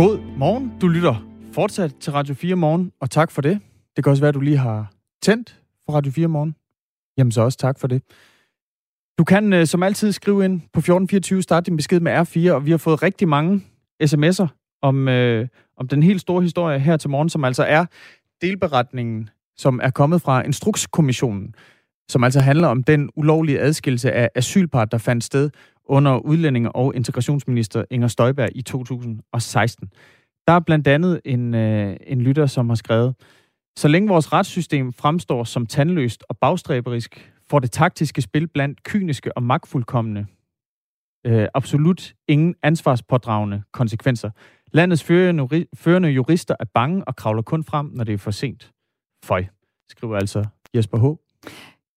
God morgen. Du lytter fortsat til Radio 4 morgen, og tak for det. Det kan også være, at du lige har tændt for Radio 4 morgen. Jamen så også tak for det. Du kan øh, som altid skrive ind på 1424, start din besked med R4, og vi har fået rigtig mange sms'er om, øh, om den helt store historie her til morgen, som altså er delberetningen, som er kommet fra Instrukskommissionen, som altså handler om den ulovlige adskillelse af asylpar, der fandt sted under udlændinge- og integrationsminister Inger Støjberg i 2016. Der er blandt andet en, øh, en lytter, som har skrevet, så længe vores retssystem fremstår som tandløst og bagstræberisk, får det taktiske spil blandt kyniske og magtfuldkommende øh, absolut ingen ansvarspådragende konsekvenser. Landets førende, førende jurister er bange og kravler kun frem, når det er for sent. Føj, skriver altså Jesper H.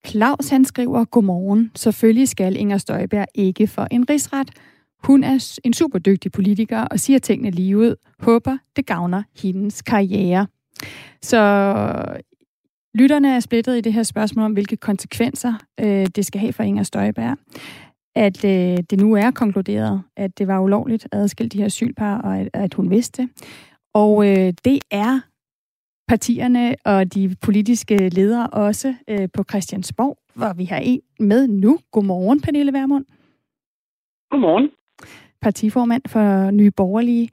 Claus han skriver, godmorgen. Selvfølgelig skal Inger Støjberg ikke for en rigsret. Hun er en super dygtig politiker og siger tingene lige ud. Håber, det gavner hendes karriere. Så lytterne er splittet i det her spørgsmål om, hvilke konsekvenser øh, det skal have for Inger Støjberg. At øh, det nu er konkluderet, at det var ulovligt at adskille de her asylpar, og at, at hun vidste. Og øh, det er partierne og de politiske ledere også øh, på Christiansborg, hvor vi har en med nu. Godmorgen, Pernille Vermund. Godmorgen. Partiformand for Nye Borgerlige.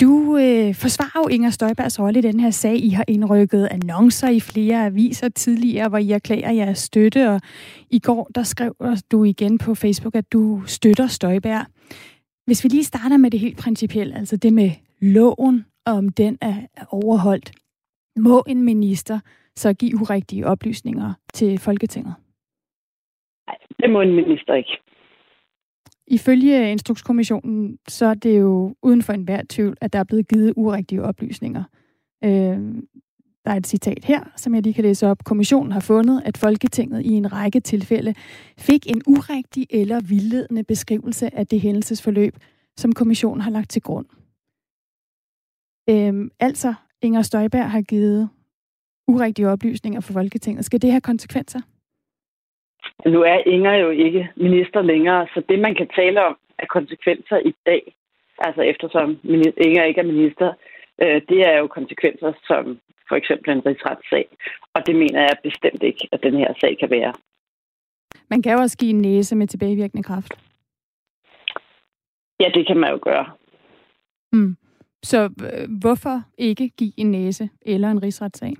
Du øh, forsvarer jo Inger Støjbergs rolle i den her sag. I har indrykket annoncer i flere aviser tidligere, hvor I erklærer jeres støtte, og i går der skrev du igen på Facebook, at du støtter Støjberg. Hvis vi lige starter med det helt principielle, altså det med loven, om den er overholdt. Må en minister så give urigtige oplysninger til Folketinget? Nej, det må en minister ikke. Ifølge Instrukskommissionen, så er det jo uden for enhver tvivl, at der er blevet givet urigtige oplysninger. Øh, der er et citat her, som jeg lige kan læse op. Kommissionen har fundet, at Folketinget i en række tilfælde fik en urigtig eller vildledende beskrivelse af det hændelsesforløb, som kommissionen har lagt til grund. Øh, altså, Inger Støjberg har givet urigtige oplysninger for Folketinget. Skal det have konsekvenser? Nu er Inger jo ikke minister længere, så det, man kan tale om af konsekvenser i dag, altså eftersom Inger ikke er minister, øh, det er jo konsekvenser som for eksempel en rigsretssag. Og det mener jeg bestemt ikke, at den her sag kan være. Man kan jo også give en næse med tilbagevirkende kraft. Ja, det kan man jo gøre. Hmm. Så øh, hvorfor ikke give en næse eller en rigsretssag?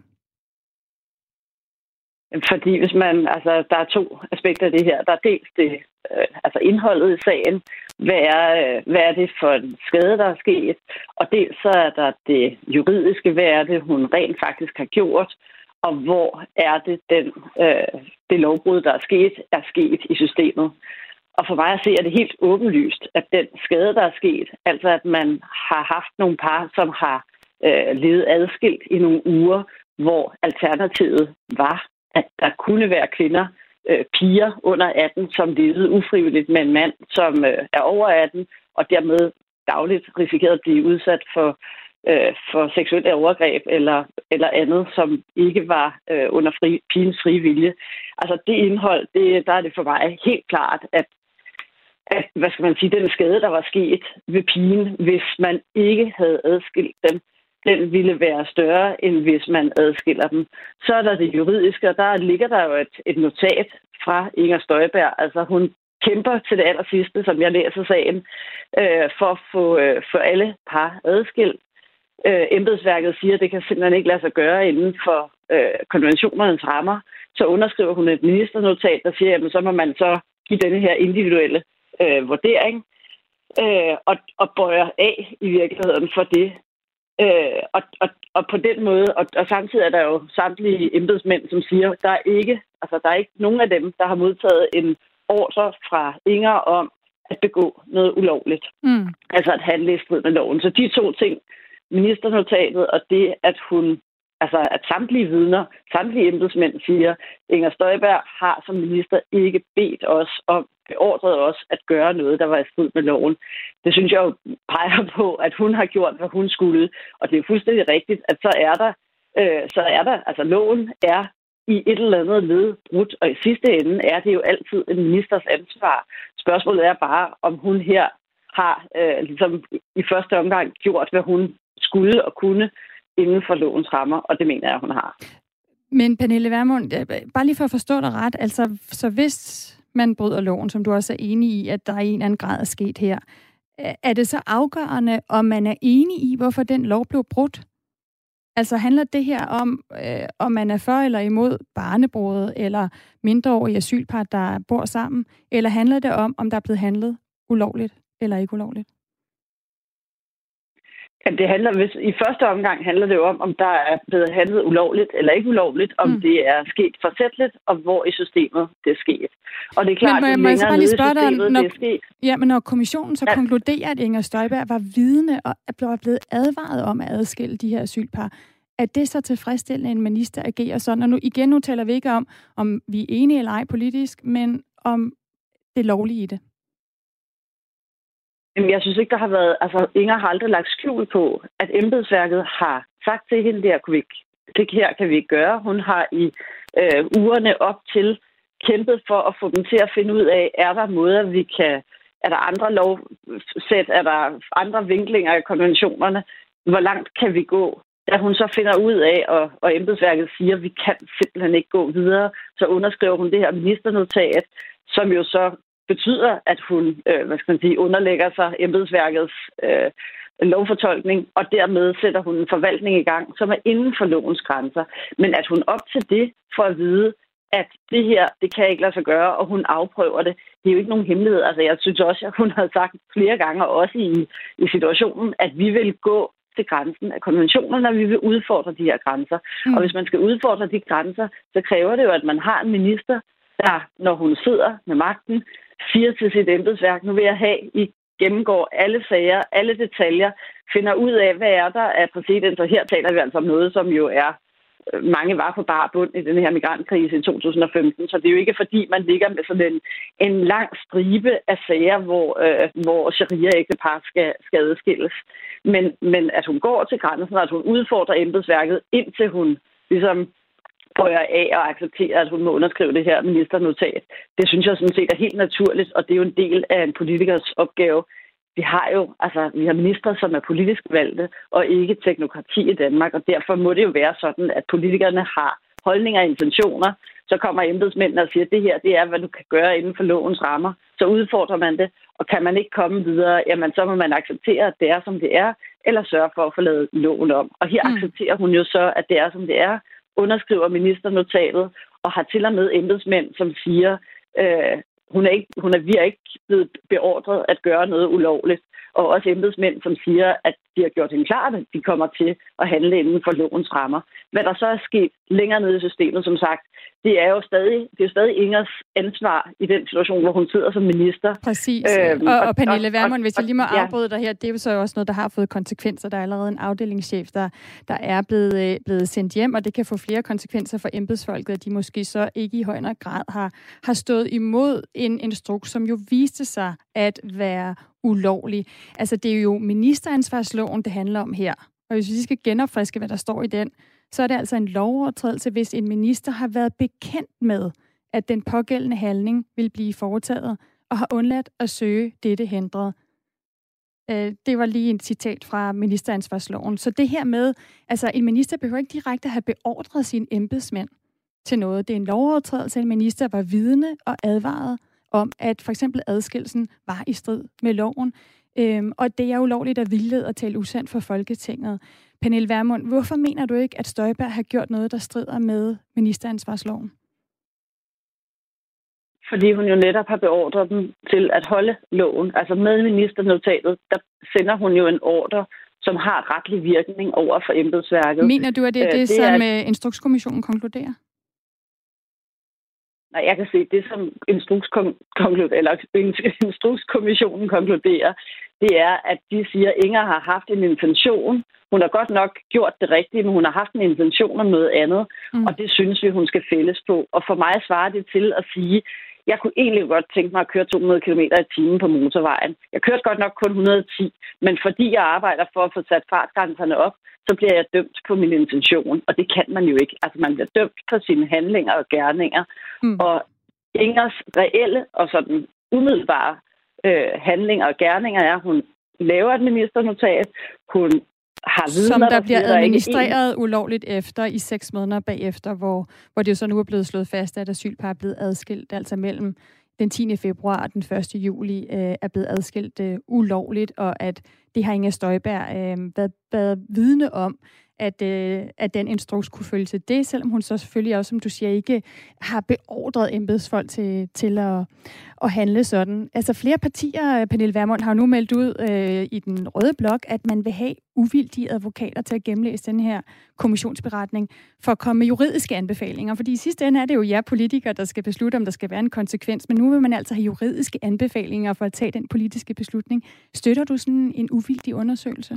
Fordi hvis man, altså, der er to aspekter af det her. Der er dels det, øh, altså indholdet i sagen. Hvad er, øh, hvad er det for en skade, der er sket? Og dels så er der det juridiske, hvad er det, hun rent faktisk har gjort? Og hvor er det, den, øh, det lovbrud, der er sket, er sket i systemet? Og for mig at se, er det helt åbenlyst, at den skade, der er sket, altså at man har haft nogle par, som har øh, levet adskilt i nogle uger, hvor alternativet var, at der kunne være kvinder, øh, piger under 18, som levede ufrivilligt med en mand, som øh, er over 18, og dermed dagligt risikerede at blive udsat for, øh, for seksuelle overgreb eller, eller andet, som ikke var øh, under fri, pigens frie vilje. Altså det indhold, det, der er det for mig helt klart, at at, hvad skal man sige, den skade, der var sket ved pigen, hvis man ikke havde adskilt dem, den ville være større, end hvis man adskiller dem. Så er der det juridiske, og der ligger der jo et, et notat fra Inger Støjberg. Altså hun kæmper til det aller sidste, som jeg læser sagen, øh, for at få øh, for alle par adskilt. Øh, embedsværket siger, at det kan simpelthen ikke lade sig gøre inden for øh, konventionernes rammer. Så underskriver hun et ministernotat, der siger, at så må man så give denne her individuelle øh, vurdering øh, og, og bøjer af i virkeligheden for det. Øh, og, og, og på den måde, og, og samtidig er der jo samtlige embedsmænd, som siger, der er ikke, altså der er ikke nogen af dem, der har modtaget en ordre fra Inger om at begå noget ulovligt. Mm. Altså at handle i strid med loven. Så de to ting, ministernotatet og det, at hun Altså, at samtlige vidner, samtlige embedsmænd siger, Inger Støjberg har som minister ikke bedt os om, beordrede os at gøre noget, der var i strid med loven. Det synes jeg jo peger på, at hun har gjort, hvad hun skulle. Og det er fuldstændig rigtigt, at så er der, øh, så er der, altså loven er i et eller andet led brudt, og i sidste ende er det jo altid en ministers ansvar. Spørgsmålet er bare, om hun her har øh, ligesom i første omgang gjort, hvad hun skulle og kunne inden for lovens rammer, og det mener jeg, hun har. Men Pernille Vermund, øh, bare lige for at forstå dig ret, altså så hvis man bryder loven, som du også er enig i, at der i en eller anden grad er sket her, er det så afgørende, om man er enig i, hvorfor den lov blev brudt? Altså handler det her om, øh, om man er for eller imod barnebrudet eller mindreårige asylpar, der bor sammen? Eller handler det om, om der er blevet handlet ulovligt eller ikke ulovligt? Det handler, hvis, I første omgang handler det jo om, om der er blevet handlet ulovligt eller ikke ulovligt, om mm. det er sket forsætteligt, og hvor i systemet det er sket. Og det er klart, men må, jeg, må bare lige spørge dig, når, det er sket. Ja, men når kommissionen så ja. konkluderer, at Inger Støjberg var vidne og blev blevet advaret om at adskille de her asylpar, er det så tilfredsstillende, en minister agerer sådan? Og nu, igen, nu taler vi ikke om, om vi er enige eller ej politisk, men om det lovlige i det. Jamen, jeg synes ikke, der har været... Altså, Inger har aldrig lagt skjul på, at embedsværket har sagt til hende, der kunne vi ikke, det her kan vi ikke gøre. Hun har i øh, ugerne op til kæmpet for at få dem til at finde ud af, er der måder, vi kan... Er der andre lovsæt? Er der andre vinklinger i konventionerne? Hvor langt kan vi gå? Da hun så finder ud af, og, og embedsværket siger, at vi kan simpelthen ikke gå videre, så underskriver hun det her ministernotat, som jo så betyder, at hun øh, hvad skal man sige, underlægger sig embedsværkets øh, lovfortolkning, og dermed sætter hun en forvaltning i gang, som er inden for lovens grænser. Men at hun op til det får at vide, at det her, det kan ikke lade sig gøre, og hun afprøver det, det er jo ikke nogen hemmelighed. Altså, jeg synes også, at hun har sagt flere gange, også i, i situationen, at vi vil gå til grænsen af konventionerne, og vi vil udfordre de her grænser. Mm. Og hvis man skal udfordre de grænser, så kræver det jo, at man har en minister, der, når hun sidder med magten, siger til sit embedsværk, nu vil jeg have, I gennemgår alle sager, alle detaljer, finder ud af, hvad er der af præcedens, og her taler vi altså om noget, som jo er øh, mange var på bare bund i den her migrantkrise i 2015, så det er jo ikke fordi, man ligger med sådan en, en lang stribe af sager, hvor, øh, hvor sharia-ægtepar skal, skal adskilles. Men, men at hun går til grænsen, at hun udfordrer embedsværket, indtil hun ligesom prøver af og accepterer, at hun må underskrive det her ministernotat. Det synes jeg sådan set er helt naturligt, og det er jo en del af en politikers opgave. Vi har jo, altså, vi har ministre, som er politisk valgte, og ikke teknokrati i Danmark, og derfor må det jo være sådan, at politikerne har holdninger og intentioner, så kommer embedsmændene og siger, at det her det er, hvad du kan gøre inden for lovens rammer. Så udfordrer man det, og kan man ikke komme videre, jamen så må man acceptere, at det er, som det er, eller sørge for at få lavet loven om. Og her mm. accepterer hun jo så, at det er, som det er, underskriver ministernotatet, og har til og med embedsmænd, som siger, øh, hun er ikke, hun er, vi er ikke blevet beordret at gøre noget ulovligt. Og også embedsmænd, som siger, at de har gjort hende klart, at de kommer til at handle inden for lovens rammer. Hvad der så er sket længere nede i systemet, som sagt, det er jo stadig, det er jo stadig Ingers ansvar i den situation, hvor hun sidder som minister. Præcis. Øhm, og, og Pernille Vermund, hvis jeg lige må afbryde dig her, det er jo så også noget, der har fået konsekvenser. Der er allerede en afdelingschef, der, der er blevet, øh, blevet sendt hjem, og det kan få flere konsekvenser for embedsfolket, at de måske så ikke i højere grad har, har stået imod en instruks, som jo viste sig at være ulovlig. Altså, det er jo ministeransvarsloven, det handler om her. Og hvis vi skal genopfriske, hvad der står i den, så er det altså en lovovertrædelse, hvis en minister har været bekendt med, at den pågældende handling vil blive foretaget, og har undladt at søge dette hindret. Øh, det var lige et citat fra ministeransvarsloven. Så det her med, altså en minister behøver ikke direkte have beordret sine embedsmænd til noget. Det er en lovovertrædelse, en minister var vidne og advaret om, at for eksempel adskillelsen var i strid med loven. Øhm, og det er ulovligt at vildlede og tale usandt for Folketinget. Pernille Vermund, hvorfor mener du ikke, at Støjberg har gjort noget, der strider med ministeransvarsloven? Fordi hun jo netop har beordret dem til at holde loven. Altså med ministernotatet, der sender hun jo en ordre, som har retlig virkning over for embedsværket. Mener du, at det er øh, det, det som er... Øh, Instrukskommissionen konkluderer? Nej, jeg kan se, det som eller Instrukskommissionen konkluderer, det er, at de siger, at Inger har haft en intention. Hun har godt nok gjort det rigtige, men hun har haft en intention om noget andet, mm. og det synes vi, hun skal fælles på. Og for mig svarer det til at sige, jeg kunne egentlig godt tænke mig at køre 200 km i timen på motorvejen. Jeg kørte godt nok kun 110, men fordi jeg arbejder for at få sat fartgrænserne op, så bliver jeg dømt på min intention, og det kan man jo ikke. Altså, man bliver dømt på sine handlinger og gerninger, mm. og Ingers reelle og sådan umiddelbare øh, handlinger og gerninger er, hun laver et ministernotat, hun har vidner, Som der, der bliver administreret der ulovligt efter i seks måneder bagefter, hvor, hvor det jo så nu er blevet slået fast, at asylpar er blevet adskilt, altså mellem den 10. februar og den 1. juli øh, er blevet adskilt øh, ulovligt, og at det har Inger Støjberg øh, været, været vidne om, at, øh, at den instruks kunne følge til det, selvom hun så selvfølgelig også, som du siger, ikke har beordret embedsfolk til, til at, at handle sådan. Altså flere partier, Pernille Vermund, har nu meldt ud øh, i den røde blok, at man vil have uvildige advokater til at gennemlæse den her kommissionsberetning for at komme med juridiske anbefalinger. Fordi i sidste ende er det jo jer politikere, der skal beslutte, om der skal være en konsekvens. Men nu vil man altså have juridiske anbefalinger for at tage den politiske beslutning. Støtter du sådan en uvildig undersøgelse?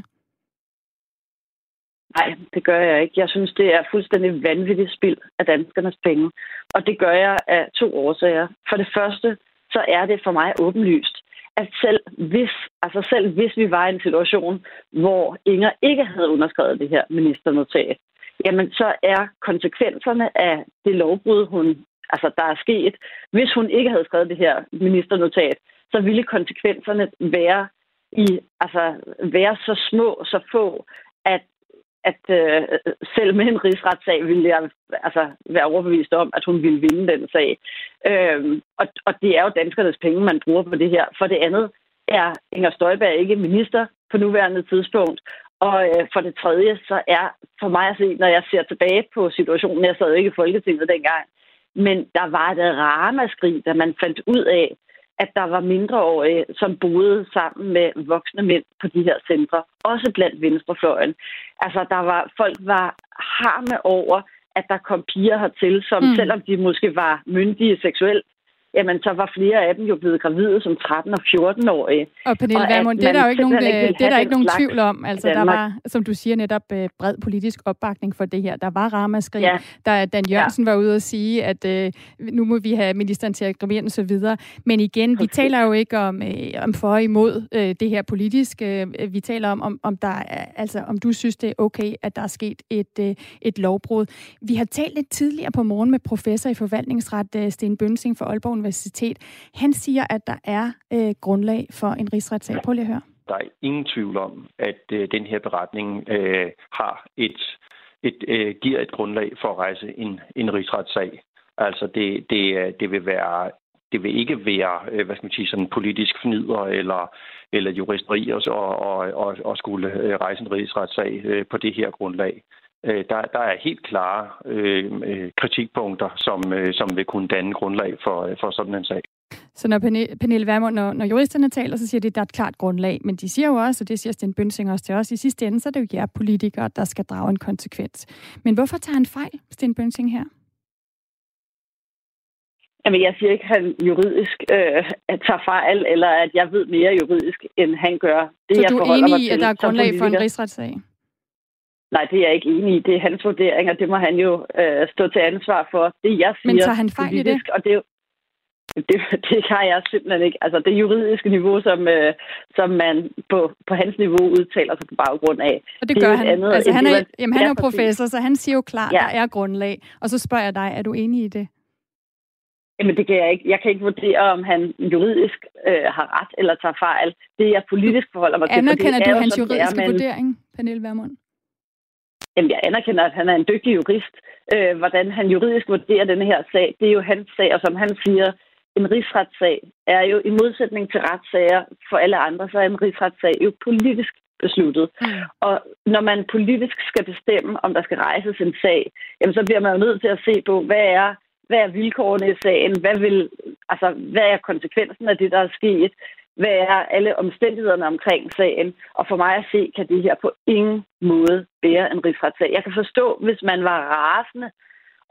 Nej, det gør jeg ikke. Jeg synes, det er fuldstændig vanvittigt spild af danskernes penge. Og det gør jeg af to årsager. For det første, så er det for mig åbenlyst, at selv hvis, altså selv hvis vi var i en situation, hvor Inger ikke havde underskrevet det her ministernotat, jamen så er konsekvenserne af det lovbrud, hun, altså der er sket, hvis hun ikke havde skrevet det her ministernotat, så ville konsekvenserne være i, altså være så små, så få, at at øh, selv med en rigsretssag ville jeg altså, være overbevist om, at hun ville vinde den sag. Øhm, og, og det er jo danskernes penge, man bruger på det her. For det andet er Inger Støjberg ikke minister på nuværende tidspunkt. Og øh, for det tredje, så er for mig at se, når jeg ser tilbage på situationen, jeg sad ikke i Folketinget dengang, men der var et ramaskrig, da man fandt ud af, at der var mindreårige, som boede sammen med voksne mænd på de her centre. Også blandt venstrefløjen. Altså, der var, folk var harme over, at der kom piger hertil, som mm. selvom de måske var myndige seksuelt, jamen så var flere af dem jo blevet gravide som 13- og 14-årige. Og Pernille Vermund, det er der jo ikke nogen, ikke det er der ikke nogen tvivl om. Altså, der var, som du siger, netop øh, bred politisk opbakning for det her. Der var ramaskrig. Ja. Der Dan Jørgensen ja. var ude og sige, at øh, nu må vi have ministeren til at gravere og så videre. Men igen, vi taler jo ikke om, øh, om for og imod øh, det her politisk. Øh, vi taler om, om, om, der er, altså, om du synes, det er okay, at der er sket et, øh, et lovbrud. Vi har talt lidt tidligere på morgen med professor i forvaltningsret, øh, Sten Bønsing fra Aalborg Universitet. Han siger, at der er øh, grundlag for en rigsretssag. Prøv lige at høre. Der er ingen tvivl om, at øh, den her beretning øh, har et, et øh, giver et grundlag for at rejse en, en rigsretssag. Altså det, det, øh, det vil være det vil ikke være, øh, hvad skal man sige, sådan politisk fnider eller, eller juristeri og, og, og, og skulle øh, rejse en rigsretssag på det her grundlag. Øh, der, der er helt klare øh, øh, kritikpunkter, som, øh, som vil kunne danne grundlag for, øh, for sådan en sag. Så når Pernille Vermund, når, når juristerne taler, så siger de, at der er et klart grundlag. Men de siger jo også, og det siger Sten Bønsing også til os, i sidste ende, så er det jo jer politikere, der skal drage en konsekvens. Men hvorfor tager han fejl, Sten Bønsing her? Jamen, jeg siger ikke, at han juridisk øh, at tager fejl, eller at jeg ved mere juridisk, end han gør. Det, så jeg du er enig i, at der er grundlag for en rigsretssag? Nej, det er jeg ikke enig i. Det er hans vurdering, og det må han jo øh, stå til ansvar for. Det jeg siger Men tager han fejl politisk, i det? Og det, det, det har jeg simpelthen ikke. Altså det juridiske niveau, som, øh, som man på, på hans niveau udtaler sig på baggrund af. Og det, det gør han. Andet, altså, han er, jamen, han er jo professor, så han siger jo klart, ja. der er grundlag. Og så spørger jeg dig, er du enig i det? Jamen, det kan jeg ikke. Jeg kan ikke vurdere, om han juridisk øh, har ret eller tager fejl. Det, jeg politisk forholder mig til... Anerkender du hans juridiske er, men... vurdering, Pernille Vermund? Jamen, jeg anerkender, at han er en dygtig jurist. Øh, hvordan han juridisk vurderer denne her sag, det er jo hans sag, og som han siger, en rigsretssag er jo i modsætning til retssager for alle andre, så er en rigsretssag jo politisk besluttet. Mm. Og når man politisk skal bestemme, om der skal rejses en sag, jamen så bliver man jo nødt til at se på, hvad er, hvad er vilkårene i sagen? Hvad, vil, altså, hvad er konsekvensen af det, der er sket? Hvad er alle omstændighederne omkring sagen, og for mig at se, kan det her på ingen måde bære en rigsretssag. Jeg kan forstå, hvis man var rasende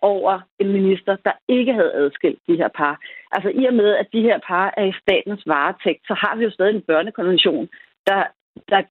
over en minister, der ikke havde adskilt de her par. Altså i og med, at de her par er i statens varetægt, så har vi jo stadig en børnekonvention, der, der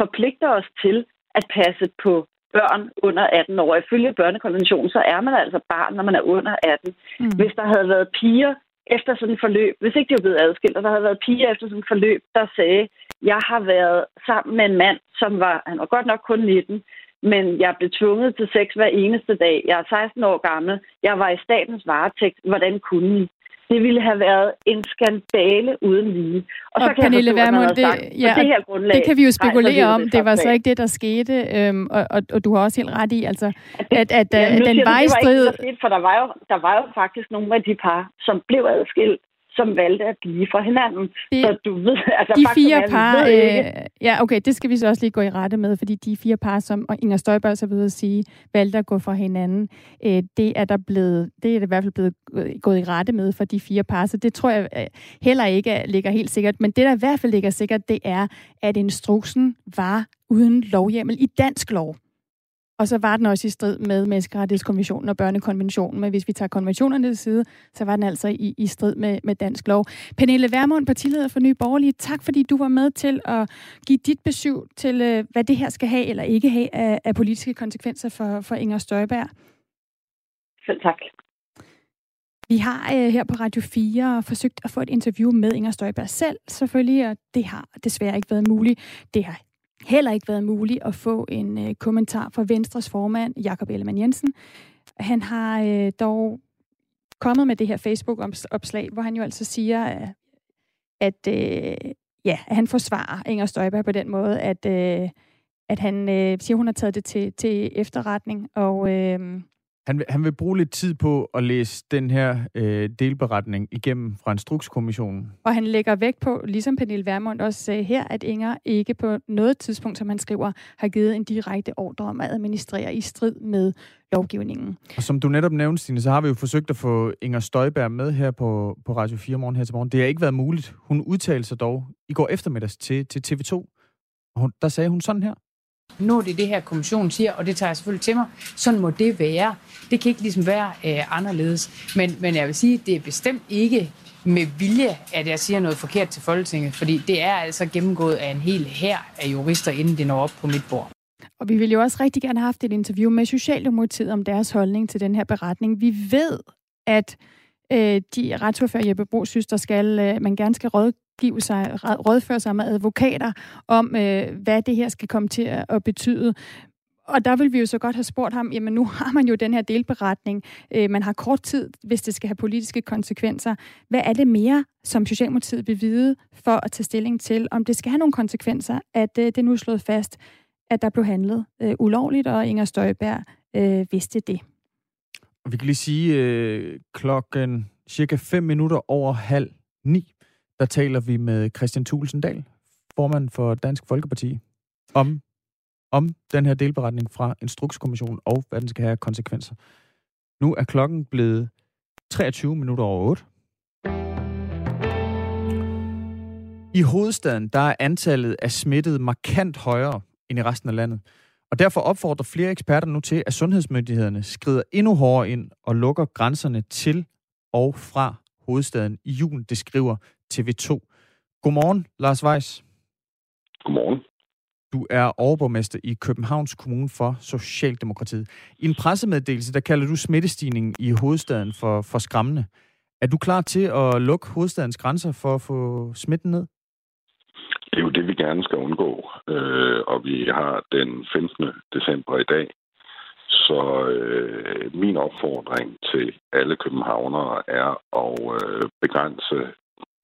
forpligter os til at passe på børn under 18 år. Ifølge børnekonventionen, så er man altså barn, når man er under 18. Mm. Hvis der havde været piger, efter sådan et forløb, hvis ikke de var blevet adskilt, og der havde været piger efter sådan et forløb, der sagde, jeg har været sammen med en mand, som var, han var godt nok kun 19, men jeg blev tvunget til sex hver eneste dag. Jeg er 16 år gammel. Jeg var i statens varetægt. Hvordan kunne I? Det ville have været en skandale uden lige. Og, og så kan Pernille Vermund, det, ja, det, her grundlag, det kan vi jo spekulere om. Det, det var så ikke det, der skete. Øhm, og, og, og du har også helt ret i, altså, at, at, ja, at den vejstrid... For der var, jo, der var jo faktisk nogle af de par, som blev adskilt som valgte at blive fra hinanden. Det, så du ved, altså de fire par, ved øh, ja okay, det skal vi så også lige gå i rette med, fordi de fire par, som Inger Støjberg så ved at sige, valgte at gå fra hinanden, øh, det er der blevet, det er det i hvert fald blevet gået i rette med for de fire par, så det tror jeg øh, heller ikke ligger helt sikkert. Men det, der i hvert fald ligger sikkert, det er, at instruksen var uden lovhjemmel i dansk lov. Og så var den også i strid med menneskerettighedskonventionen og børnekonventionen. Men hvis vi tager konventionerne til side, så var den altså i, i strid med, med dansk lov. Pernille Vermund, partileder for Nye Borgerlige, tak fordi du var med til at give dit besøg til, øh, hvad det her skal have eller ikke have af, af politiske konsekvenser for, for Inger Støjberg. Selv tak. Vi har øh, her på Radio 4 forsøgt at få et interview med Inger Støjberg selv, selvfølgelig, og det har desværre ikke været muligt. Det har heller ikke været muligt at få en øh, kommentar fra Venstres formand, Jakob Ellemann Jensen. Han har øh, dog kommet med det her Facebook-opslag, hvor han jo altså siger, øh, at, øh, ja, at han forsvarer Inger Støjberg på den måde, at, øh, at han øh, siger, hun har taget det til, til efterretning, og øh, han vil, han vil bruge lidt tid på at læse den her øh, delberetning igennem fra Instrukskommissionen. Og han lægger vægt på, ligesom Pernille Vermund også sagde her, at Inger ikke på noget tidspunkt, som han skriver, har givet en direkte ordre om at administrere i strid med lovgivningen. Og som du netop nævnte, Stine, så har vi jo forsøgt at få Inger Støjberg med her på, på Radio 4 morgen her til morgen. Det har ikke været muligt. Hun udtalte sig dog i går eftermiddags til, til TV2. Og hun, der sagde hun sådan her. Nu er det her, kommissionen siger, og det tager jeg selvfølgelig til mig. Sådan må det være. Det kan ikke ligesom være øh, anderledes. Men, men jeg vil sige, det er bestemt ikke med vilje, at jeg siger noget forkert til Folketinget, fordi det er altså gennemgået af en hel hær af jurister, inden det når op på mit bord. Og vi ville jo også rigtig gerne have haft et interview med Socialdemokratiet om deres holdning til den her beretning. Vi ved, at øh, de retsordfører Jeppe Bro synes, der skal, øh, man gerne skal rådgive sig, rådføre sig med advokater om, øh, hvad det her skal komme til at, betyde. Og der vil vi jo så godt have spurgt ham, jamen nu har man jo den her delberetning, øh, man har kort tid, hvis det skal have politiske konsekvenser. Hvad er det mere, som Socialdemokratiet vil vide for at tage stilling til, om det skal have nogle konsekvenser, at øh, det nu er slået fast, at der blev handlet øh, ulovligt, og Inger Støjberg øh, vidste det. Vi kan lige sige, øh, klokken cirka 5 minutter over halv ni, der taler vi med Christian Tulsendal, formand for Dansk Folkeparti, om, om den her delberetning fra Instrukskommissionen og hvad den skal have konsekvenser. Nu er klokken blevet 23 minutter over 8. I hovedstaden der er antallet af smittede markant højere end i resten af landet. Og derfor opfordrer flere eksperter nu til, at sundhedsmyndighederne skrider endnu hårdere ind og lukker grænserne til og fra hovedstaden i jul, det skriver TV2. Godmorgen, Lars Weiss. Godmorgen. Du er overborgmester i Københavns Kommune for Socialdemokratiet. I en pressemeddelelse, der kalder du smittestigningen i hovedstaden for, for skræmmende. Er du klar til at lukke hovedstadens grænser for at få smitten ned? Det er jo det, vi gerne skal undgå. Øh, og vi har den 15. december i dag. Så øh, min opfordring til alle københavnere er at øh, begrænse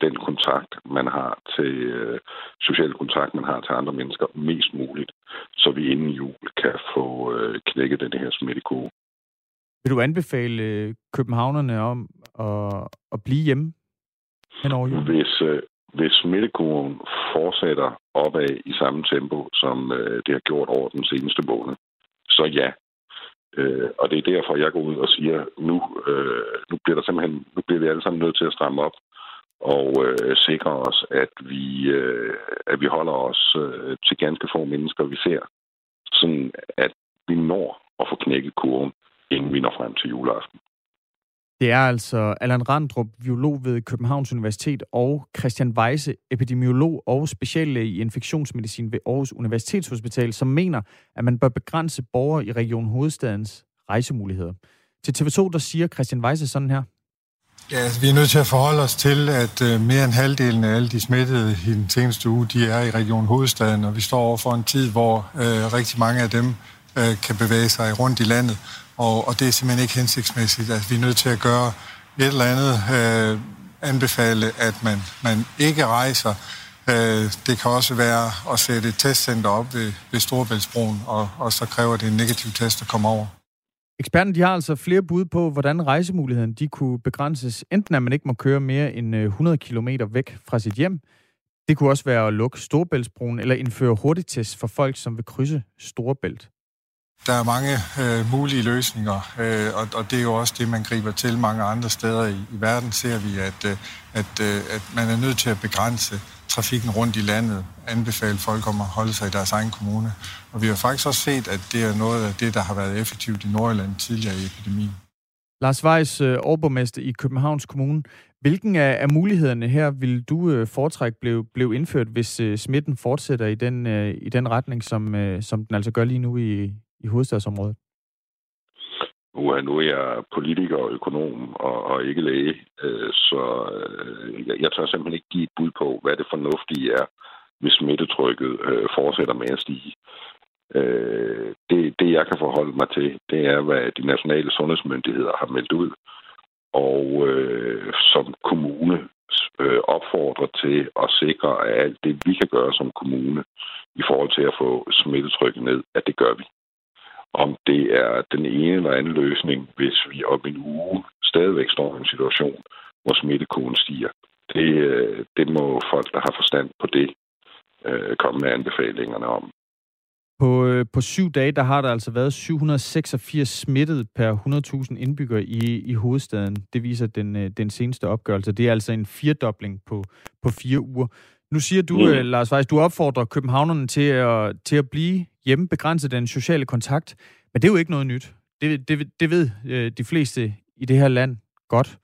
den kontakt, man har til øh, social kontakt, man har til andre mennesker, mest muligt, så vi inden jul kan få øh, knækket den her smittekurve. Vil du anbefale øh, københavnerne om at, at blive hjemme hen over jul? Hvis, øh, hvis smittekurven fortsætter opad i samme tempo, som øh, det har gjort over den seneste måned, så ja. Øh, og det er derfor, jeg går ud og siger, nu, øh, nu bliver der simpelthen, nu bliver vi alle sammen nødt til at stramme op og øh, sikre os, at vi, øh, at vi holder os øh, til ganske få mennesker, vi ser, sådan at vi når at få knækket kurven, inden vi når frem til juleaften. Det er altså Allan Randrup, biolog ved Københavns Universitet, og Christian Weise, epidemiolog og speciallæge i infektionsmedicin ved Aarhus Universitetshospital, som mener, at man bør begrænse borgere i Region Hovedstadens rejsemuligheder. Til TV2, der siger Christian Weise sådan her. Ja, altså, vi er nødt til at forholde os til, at øh, mere end halvdelen af alle de smittede i den seneste uge, de er i Region Hovedstaden, og vi står over for en tid, hvor øh, rigtig mange af dem øh, kan bevæge sig rundt i landet. Og, og det er simpelthen ikke hensigtsmæssigt. Altså, vi er nødt til at gøre et eller andet øh, anbefale, at man, man ikke rejser. Øh, det kan også være at sætte et testcenter op ved, ved Storebæltsbroen, og, og så kræver det en negativ test at komme over. Eksperten de har altså flere bud på, hvordan rejsemulighederne de kunne begrænses. Enten at man ikke må køre mere end øh, 100 km væk fra sit hjem. Det kunne også være at lukke Storebæltsbroen eller indføre hurtigtest for folk, som vil krydse Storebælt. Der er mange øh, mulige løsninger, øh, og, og det er jo også det, man griber til mange andre steder i, i verden. Ser vi, at, øh, at, øh, at man er nødt til at begrænse trafikken rundt i landet, anbefale folk om at holde sig i deres egen kommune. Og vi har faktisk også set, at det er noget af det, der har været effektivt i Nordjylland tidligere i epidemien. Lars Weiss, øh, overborgmester i Københavns Kommune. Hvilken af, af mulighederne her vil du øh, foretrække blev, blev indført, hvis øh, smitten fortsætter i den, øh, i den retning, som, øh, som den altså gør lige nu i, i hovedstadsområdet? Nu er, nu er jeg politiker og økonom og, og ikke læge, øh, så øh, jeg, jeg tør simpelthen ikke give et bud på, hvad det fornuftige er, hvis smittetrykket øh, fortsætter med at stige. Øh, det, det, jeg kan forholde mig til, det er, hvad de nationale sundhedsmyndigheder har meldt ud. Og øh, som kommune øh, opfordrer til at sikre, at alt det, vi kan gøre som kommune i forhold til at få smittetrykket ned, at det gør vi. Om det er den ene eller anden løsning, hvis vi om en uge stadigvæk står i en situation, hvor smittekurven stiger. Det, øh, det må folk, der har forstand på det, øh, komme med anbefalingerne om. På, øh, på syv dage, der har der altså været 786 smittet per 100.000 indbyggere i, i hovedstaden. Det viser den, den seneste opgørelse. Det er altså en firedobling på, på fire uger. Nu siger du, mm. Lars Weiss, du opfordrer københavnerne til at, til at blive hjemme, begrænse den sociale kontakt. Men det er jo ikke noget nyt. Det, det, det ved øh, de fleste i det her land godt.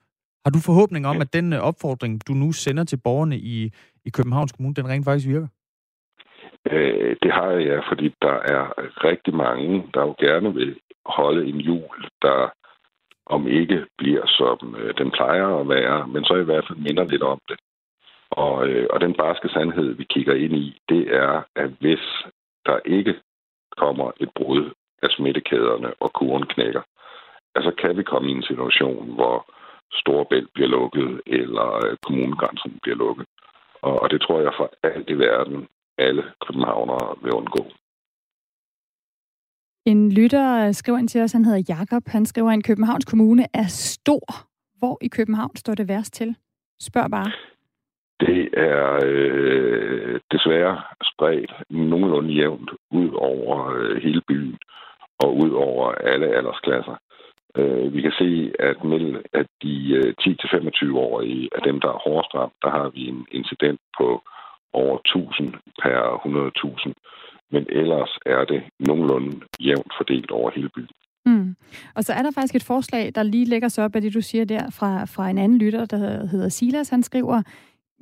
Har du forhåbning om, at den øh, opfordring, du nu sender til borgerne i, i Københavns Kommune, den rent faktisk virker? Øh, det har jeg, fordi der er rigtig mange, der jo gerne vil holde en jul, der om ikke bliver som øh, den plejer at være, men så i hvert fald minder lidt om det. Og, øh, og den barske sandhed, vi kigger ind i, det er, at hvis der ikke kommer et brud af smittekæderne, og kuren knækker, altså kan vi komme i en situation, hvor Storebælt bliver lukket, eller øh, kommunegrænsen bliver lukket. Og, og det tror jeg for alt i verden, alle københavnere vil undgå. En lytter skriver ind til os, han hedder Jakob. Han skriver, at Københavns Kommune er stor. Hvor i København står det værst til? Spørg bare. Det er øh, desværre spredt nogenlunde jævnt ud over øh, hele byen og ud over alle aldersklasser. Øh, vi kan se, at mellem at de øh, 10-25-årige af dem, der er hårdest ramt, der har vi en incident på over 1000 per 100.000. Men ellers er det nogenlunde jævnt fordelt over hele byen. Mm. Og så er der faktisk et forslag, der lige lægger sig op af det, du siger der, fra, fra en anden lytter, der hedder Silas. Han skriver,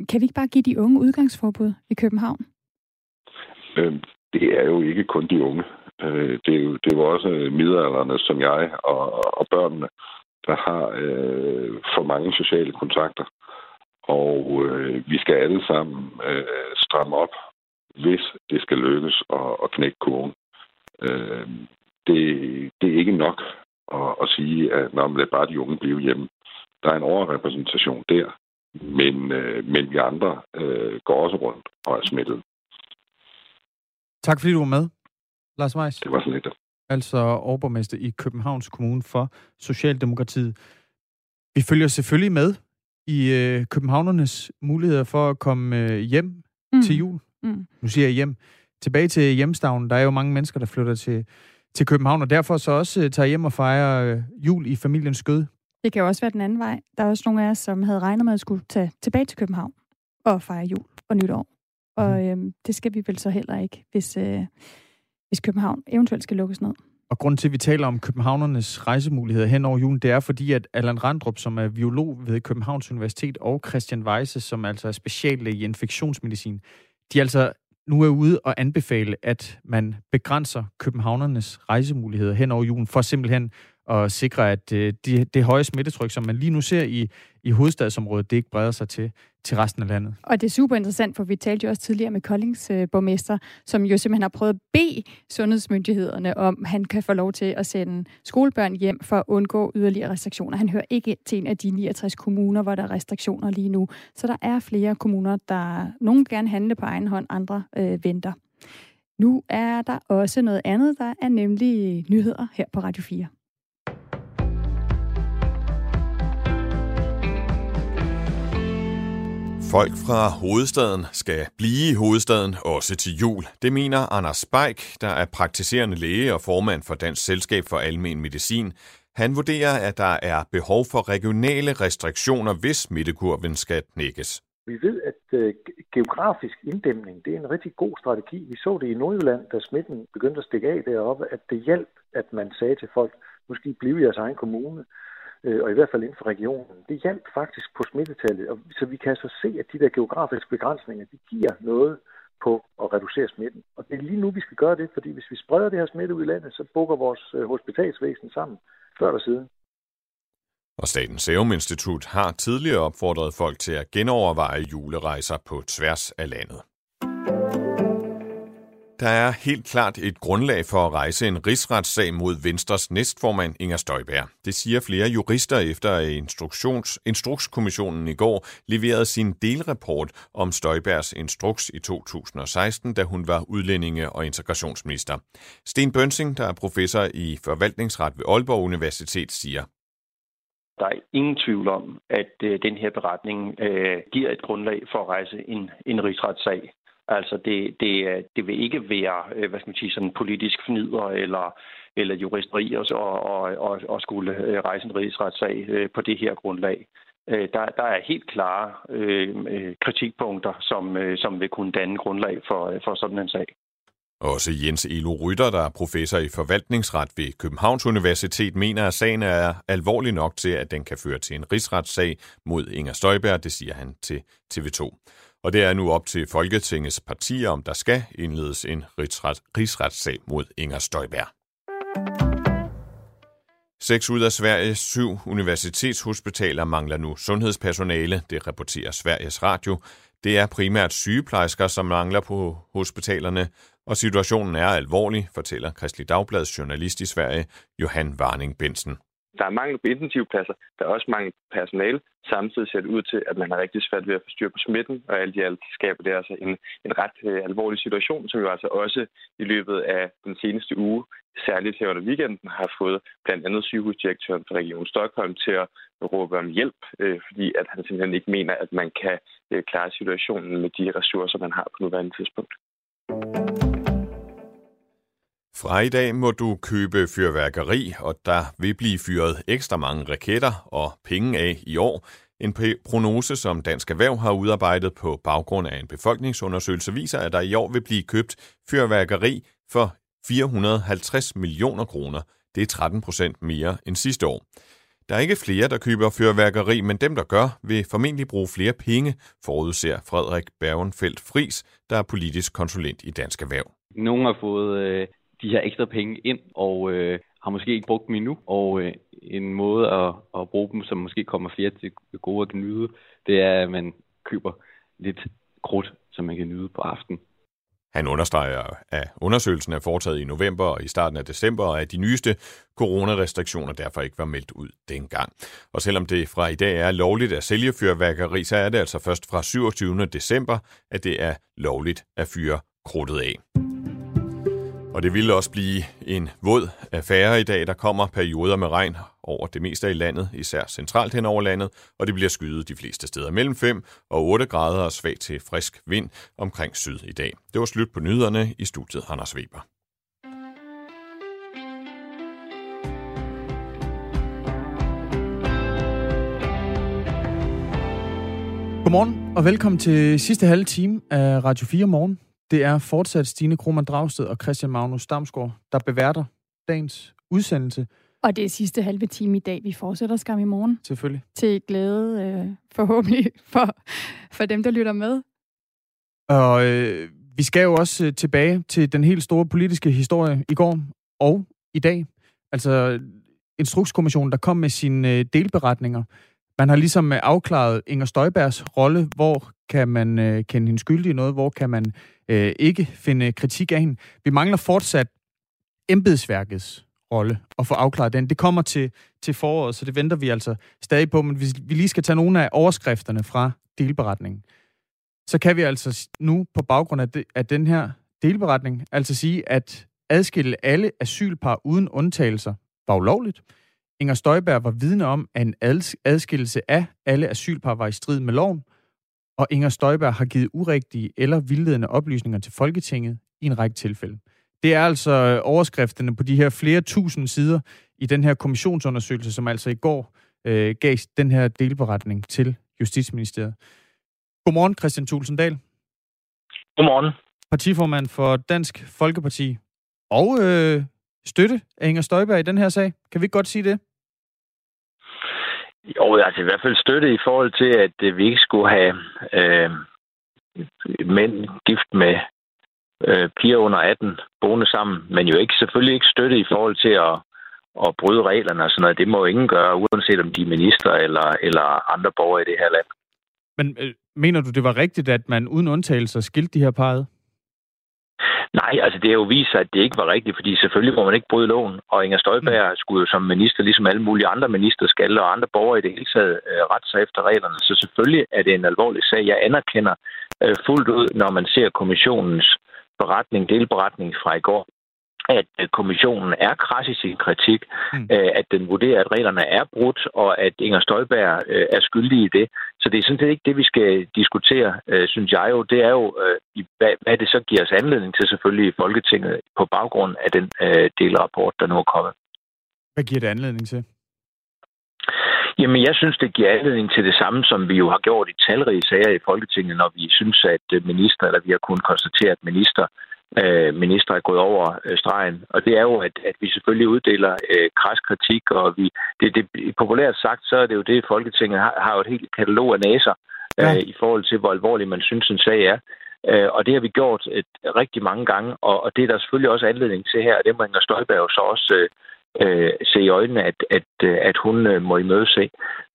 kan vi ikke bare give de unge udgangsforbud i København? Øh, det er jo ikke kun de unge. Øh, det, er jo, det er jo også midalderne som jeg og, og børnene, der har øh, for mange sociale kontakter. Og øh, vi skal alle sammen øh, stramme op, hvis det skal lykkes at, at knække kurven. Øh, det, det er ikke nok at, at sige, at når man lader bare de unge blive hjemme. Der er en overrepræsentation der, men, øh, men vi andre øh, går også rundt og er smittet. Tak fordi du var med, Lars Weiss. Det var så lidt. Altså overborgmester i Københavns Kommune for Socialdemokratiet. Vi følger selvfølgelig med i øh, københavnernes muligheder for at komme øh, hjem mm. til jul. Mm. Nu siger jeg hjem. Tilbage til hjemstavnen. Der er jo mange mennesker, der flytter til, til København, og derfor så også øh, tager hjem og fejrer øh, jul i familiens skød. Det kan jo også være den anden vej. Der er også nogle af os, som havde regnet med at skulle tage tilbage til København og fejre jul og nytår. Og mm. øhm, det skal vi vel så heller ikke, hvis, øh, hvis København eventuelt skal lukkes ned. Og grund til, at vi taler om københavnernes rejsemuligheder hen over julen, det er fordi, at Allan Randrup, som er biolog ved Københavns Universitet, og Christian Weisse, som altså er speciallæge i infektionsmedicin, de altså nu er ude og anbefale, at man begrænser københavnernes rejsemuligheder hen over julen, for simpelthen at sikre, at øh, det, det høje smittetryk, som man lige nu ser i, i hovedstadsområdet, det ikke breder sig til, til resten af landet. Og det er super interessant, for vi talte jo også tidligere med Koldings øh, borgmester, som jo simpelthen har prøvet at bede sundhedsmyndighederne om, han kan få lov til at sende skolebørn hjem for at undgå yderligere restriktioner. Han hører ikke til en af de 69 kommuner, hvor der er restriktioner lige nu. Så der er flere kommuner, der nogen gerne handle på egen hånd, andre øh, venter. Nu er der også noget andet, der er nemlig nyheder her på Radio 4. Folk fra hovedstaden skal blive i hovedstaden også til jul. Det mener Anders Beik, der er praktiserende læge og formand for Dansk Selskab for Almen Medicin. Han vurderer, at der er behov for regionale restriktioner, hvis smittekurven skal knækkes. Vi ved, at øh, geografisk inddæmning det er en rigtig god strategi. Vi så det i Nordjylland, da smitten begyndte at stikke af deroppe, at det hjalp, at man sagde til folk, måske blive i jeres egen kommune øh, og i hvert fald inden for regionen. Det hjalp faktisk på smittetallet, og så vi kan altså se, at de der geografiske begrænsninger, de giver noget på at reducere smitten. Og det er lige nu, vi skal gøre det, fordi hvis vi spreder det her smitte ud i landet, så bukker vores øh, hospitalsvæsen sammen før eller siden. Og Statens Serum Institut har tidligere opfordret folk til at genoverveje julerejser på tværs af landet. Der er helt klart et grundlag for at rejse en rigsretssag mod Venstres næstformand Inger Støjberg. Det siger flere jurister efter at Instruktions, Instrukskommissionen i går leverede sin delrapport om Støjbergs instruks i 2016, da hun var udlændinge- og integrationsminister. Sten Bønsing, der er professor i forvaltningsret ved Aalborg Universitet, siger, der er ingen tvivl om, at øh, den her beretning øh, giver et grundlag for at rejse en, en rigsretssag. Altså det, det, det vil ikke være, øh, hvad skal man sige, sådan politisk fnider eller, eller juristeri og, og, og, og skulle øh, rejse en rigsretssag øh, på det her grundlag. Der, der er helt klare øh, kritikpunkter, som, som vil kunne danne grundlag for, for sådan en sag. Også Jens Elo Rytter, der er professor i forvaltningsret ved Københavns Universitet, mener, at sagen er alvorlig nok til, at den kan føre til en rigsretssag mod Inger Støjberg, det siger han til TV2. Og det er nu op til Folketingets partier, om der skal indledes en rigsret, rigsretssag mod Inger Støjberg. Seks ud af Sveriges syv universitetshospitaler mangler nu sundhedspersonale, det rapporterer Sveriges Radio. Det er primært sygeplejersker, som mangler på hospitalerne, og situationen er alvorlig, fortæller Kristelig Dagblads journalist i Sverige, Johan Varning Bensen. Der er mangel på intensivpladser, der er også mangel på personale. Samtidig ser det ud til, at man har rigtig svært ved at få styr på smitten, og alt i alt skaber det altså en, en ret øh, alvorlig situation, som jo altså også i løbet af den seneste uge, særligt her under weekenden, har fået blandt andet sygehusdirektøren for Region Stockholm til at råbe om hjælp, øh, fordi at han simpelthen ikke mener, at man kan øh, klare situationen med de ressourcer, man har på nuværende tidspunkt. Fra i dag må du købe fyrværkeri, og der vil blive fyret ekstra mange raketter og penge af i år. En prognose, som Dansk Erhverv har udarbejdet på baggrund af en befolkningsundersøgelse, viser, at der i år vil blive købt fyrværkeri for 450 millioner kroner. Det er 13 procent mere end sidste år. Der er ikke flere, der køber fyrværkeri, men dem, der gør, vil formentlig bruge flere penge, forudser Frederik Bergenfeldt Fris, der er politisk konsulent i Dansk Erhverv. Nogle har fået øh, de her ekstra penge ind, og øh, har måske ikke brugt dem endnu. Og øh, en måde at, at bruge dem, som måske kommer flere til gode at nyde, det er, at man køber lidt krudt, som man kan nyde på aftenen. Han understreger, at undersøgelsen er foretaget i november og i starten af december, og at de nyeste coronarestriktioner derfor ikke var meldt ud dengang. Og selvom det fra i dag er lovligt at sælge fyrværkeri, så er det altså først fra 27. december, at det er lovligt at fyre krudtet af. Og det ville også blive en våd affære i dag. Der kommer perioder med regn over det meste af landet, især centralt hen over landet, og det bliver skyet de fleste steder mellem 5 og 8 grader og svag til frisk vind omkring syd i dag. Det var slut på nyhederne i studiet Anders Weber. Godmorgen og velkommen til sidste halve time af Radio 4 Morgen. Det er fortsat Stine Krohmann Dragsted og Christian Magnus Damsgaard, der beværter dagens udsendelse. Og det er sidste halve time i dag. Vi fortsætter skam i morgen. Selvfølgelig. Til glæde øh, forhåbentlig for, for dem, der lytter med. Og øh, vi skal jo også øh, tilbage til den helt store politiske historie i går og i dag. Altså Instrukskommissionen, der kom med sine øh, delberetninger man har ligesom øh, afklaret Inger Støjbergs rolle. Hvor kan man øh, kende hende skyldig i noget? Hvor kan man øh, ikke finde kritik af hende? Vi mangler fortsat embedsværkets rolle og få afklaret den. Det kommer til, til foråret, så det venter vi altså stadig på. Men hvis vi lige skal tage nogle af overskrifterne fra delberetningen, så kan vi altså nu på baggrund af, de, af den her delberetning altså sige, at adskille alle asylpar uden undtagelser var ulovligt. Inger Støjberg var vidne om, at en adskillelse af alle asylpar var i strid med loven, og Inger Støjberg har givet urigtige eller vildledende oplysninger til Folketinget i en række tilfælde. Det er altså overskrifterne på de her flere tusind sider i den her kommissionsundersøgelse, som altså i går øh, gav den her delberetning til Justitsministeriet. Godmorgen, Christian Tulsendal. Godmorgen. Partiformand for Dansk Folkeparti og øh, støtte af Inger Støjberg i den her sag. Kan vi ikke godt sige det? Jo, altså i hvert fald støtte i forhold til, at øh, vi ikke skulle have øh, mænd gift med øh, piger under 18 boende sammen, men jo ikke selvfølgelig ikke støtte i forhold til at, at bryde reglerne og sådan noget. Det må jo ingen gøre, uanset om de er minister eller, eller andre borgere i det her land. Men øh, mener du, det var rigtigt, at man uden undtagelse skilte de her parret? Nej, altså det har jo vist sig, at det ikke var rigtigt, fordi selvfølgelig må man ikke bryde loven, og Inger Støjberg mm. skulle jo som minister, ligesom alle mulige andre minister skal, og andre borgere i det hele taget, øh, rette sig efter reglerne. Så selvfølgelig er det en alvorlig sag. Jeg anerkender øh, fuldt ud, når man ser kommissionens beretning, delberetning fra i går, at øh, kommissionen er kras i sin kritik, mm. Øh, at den vurderer, at reglerne er brudt, og at Inger Støjberg øh, er skyldig i det. Så det er sådan set ikke det, vi skal diskutere, synes jeg jo. Det er jo, hvad det så giver os anledning til selvfølgelig i Folketinget på baggrund af den delrapport, der nu er kommet. Hvad giver det anledning til? Jamen, jeg synes, det giver anledning til det samme, som vi jo har gjort i talrige sager i Folketinget, når vi synes, at minister, eller vi har kunnet konstatere, at minister øh, minister er gået over øh, stregen. Og det er jo, at, at vi selvfølgelig uddeler øh, kras kritik, og vi, det, det, populært sagt, så er det jo det, Folketinget har, har jo et helt katalog af næser ja. øh, i forhold til, hvor alvorlig man synes, en sag er. Øh, og det har vi gjort et, rigtig mange gange, og, og det er der selvfølgelig også anledning til her, og det må Inger Støjberg så også øh, øh, se i øjnene, at, at, øh, at hun øh, må imødese.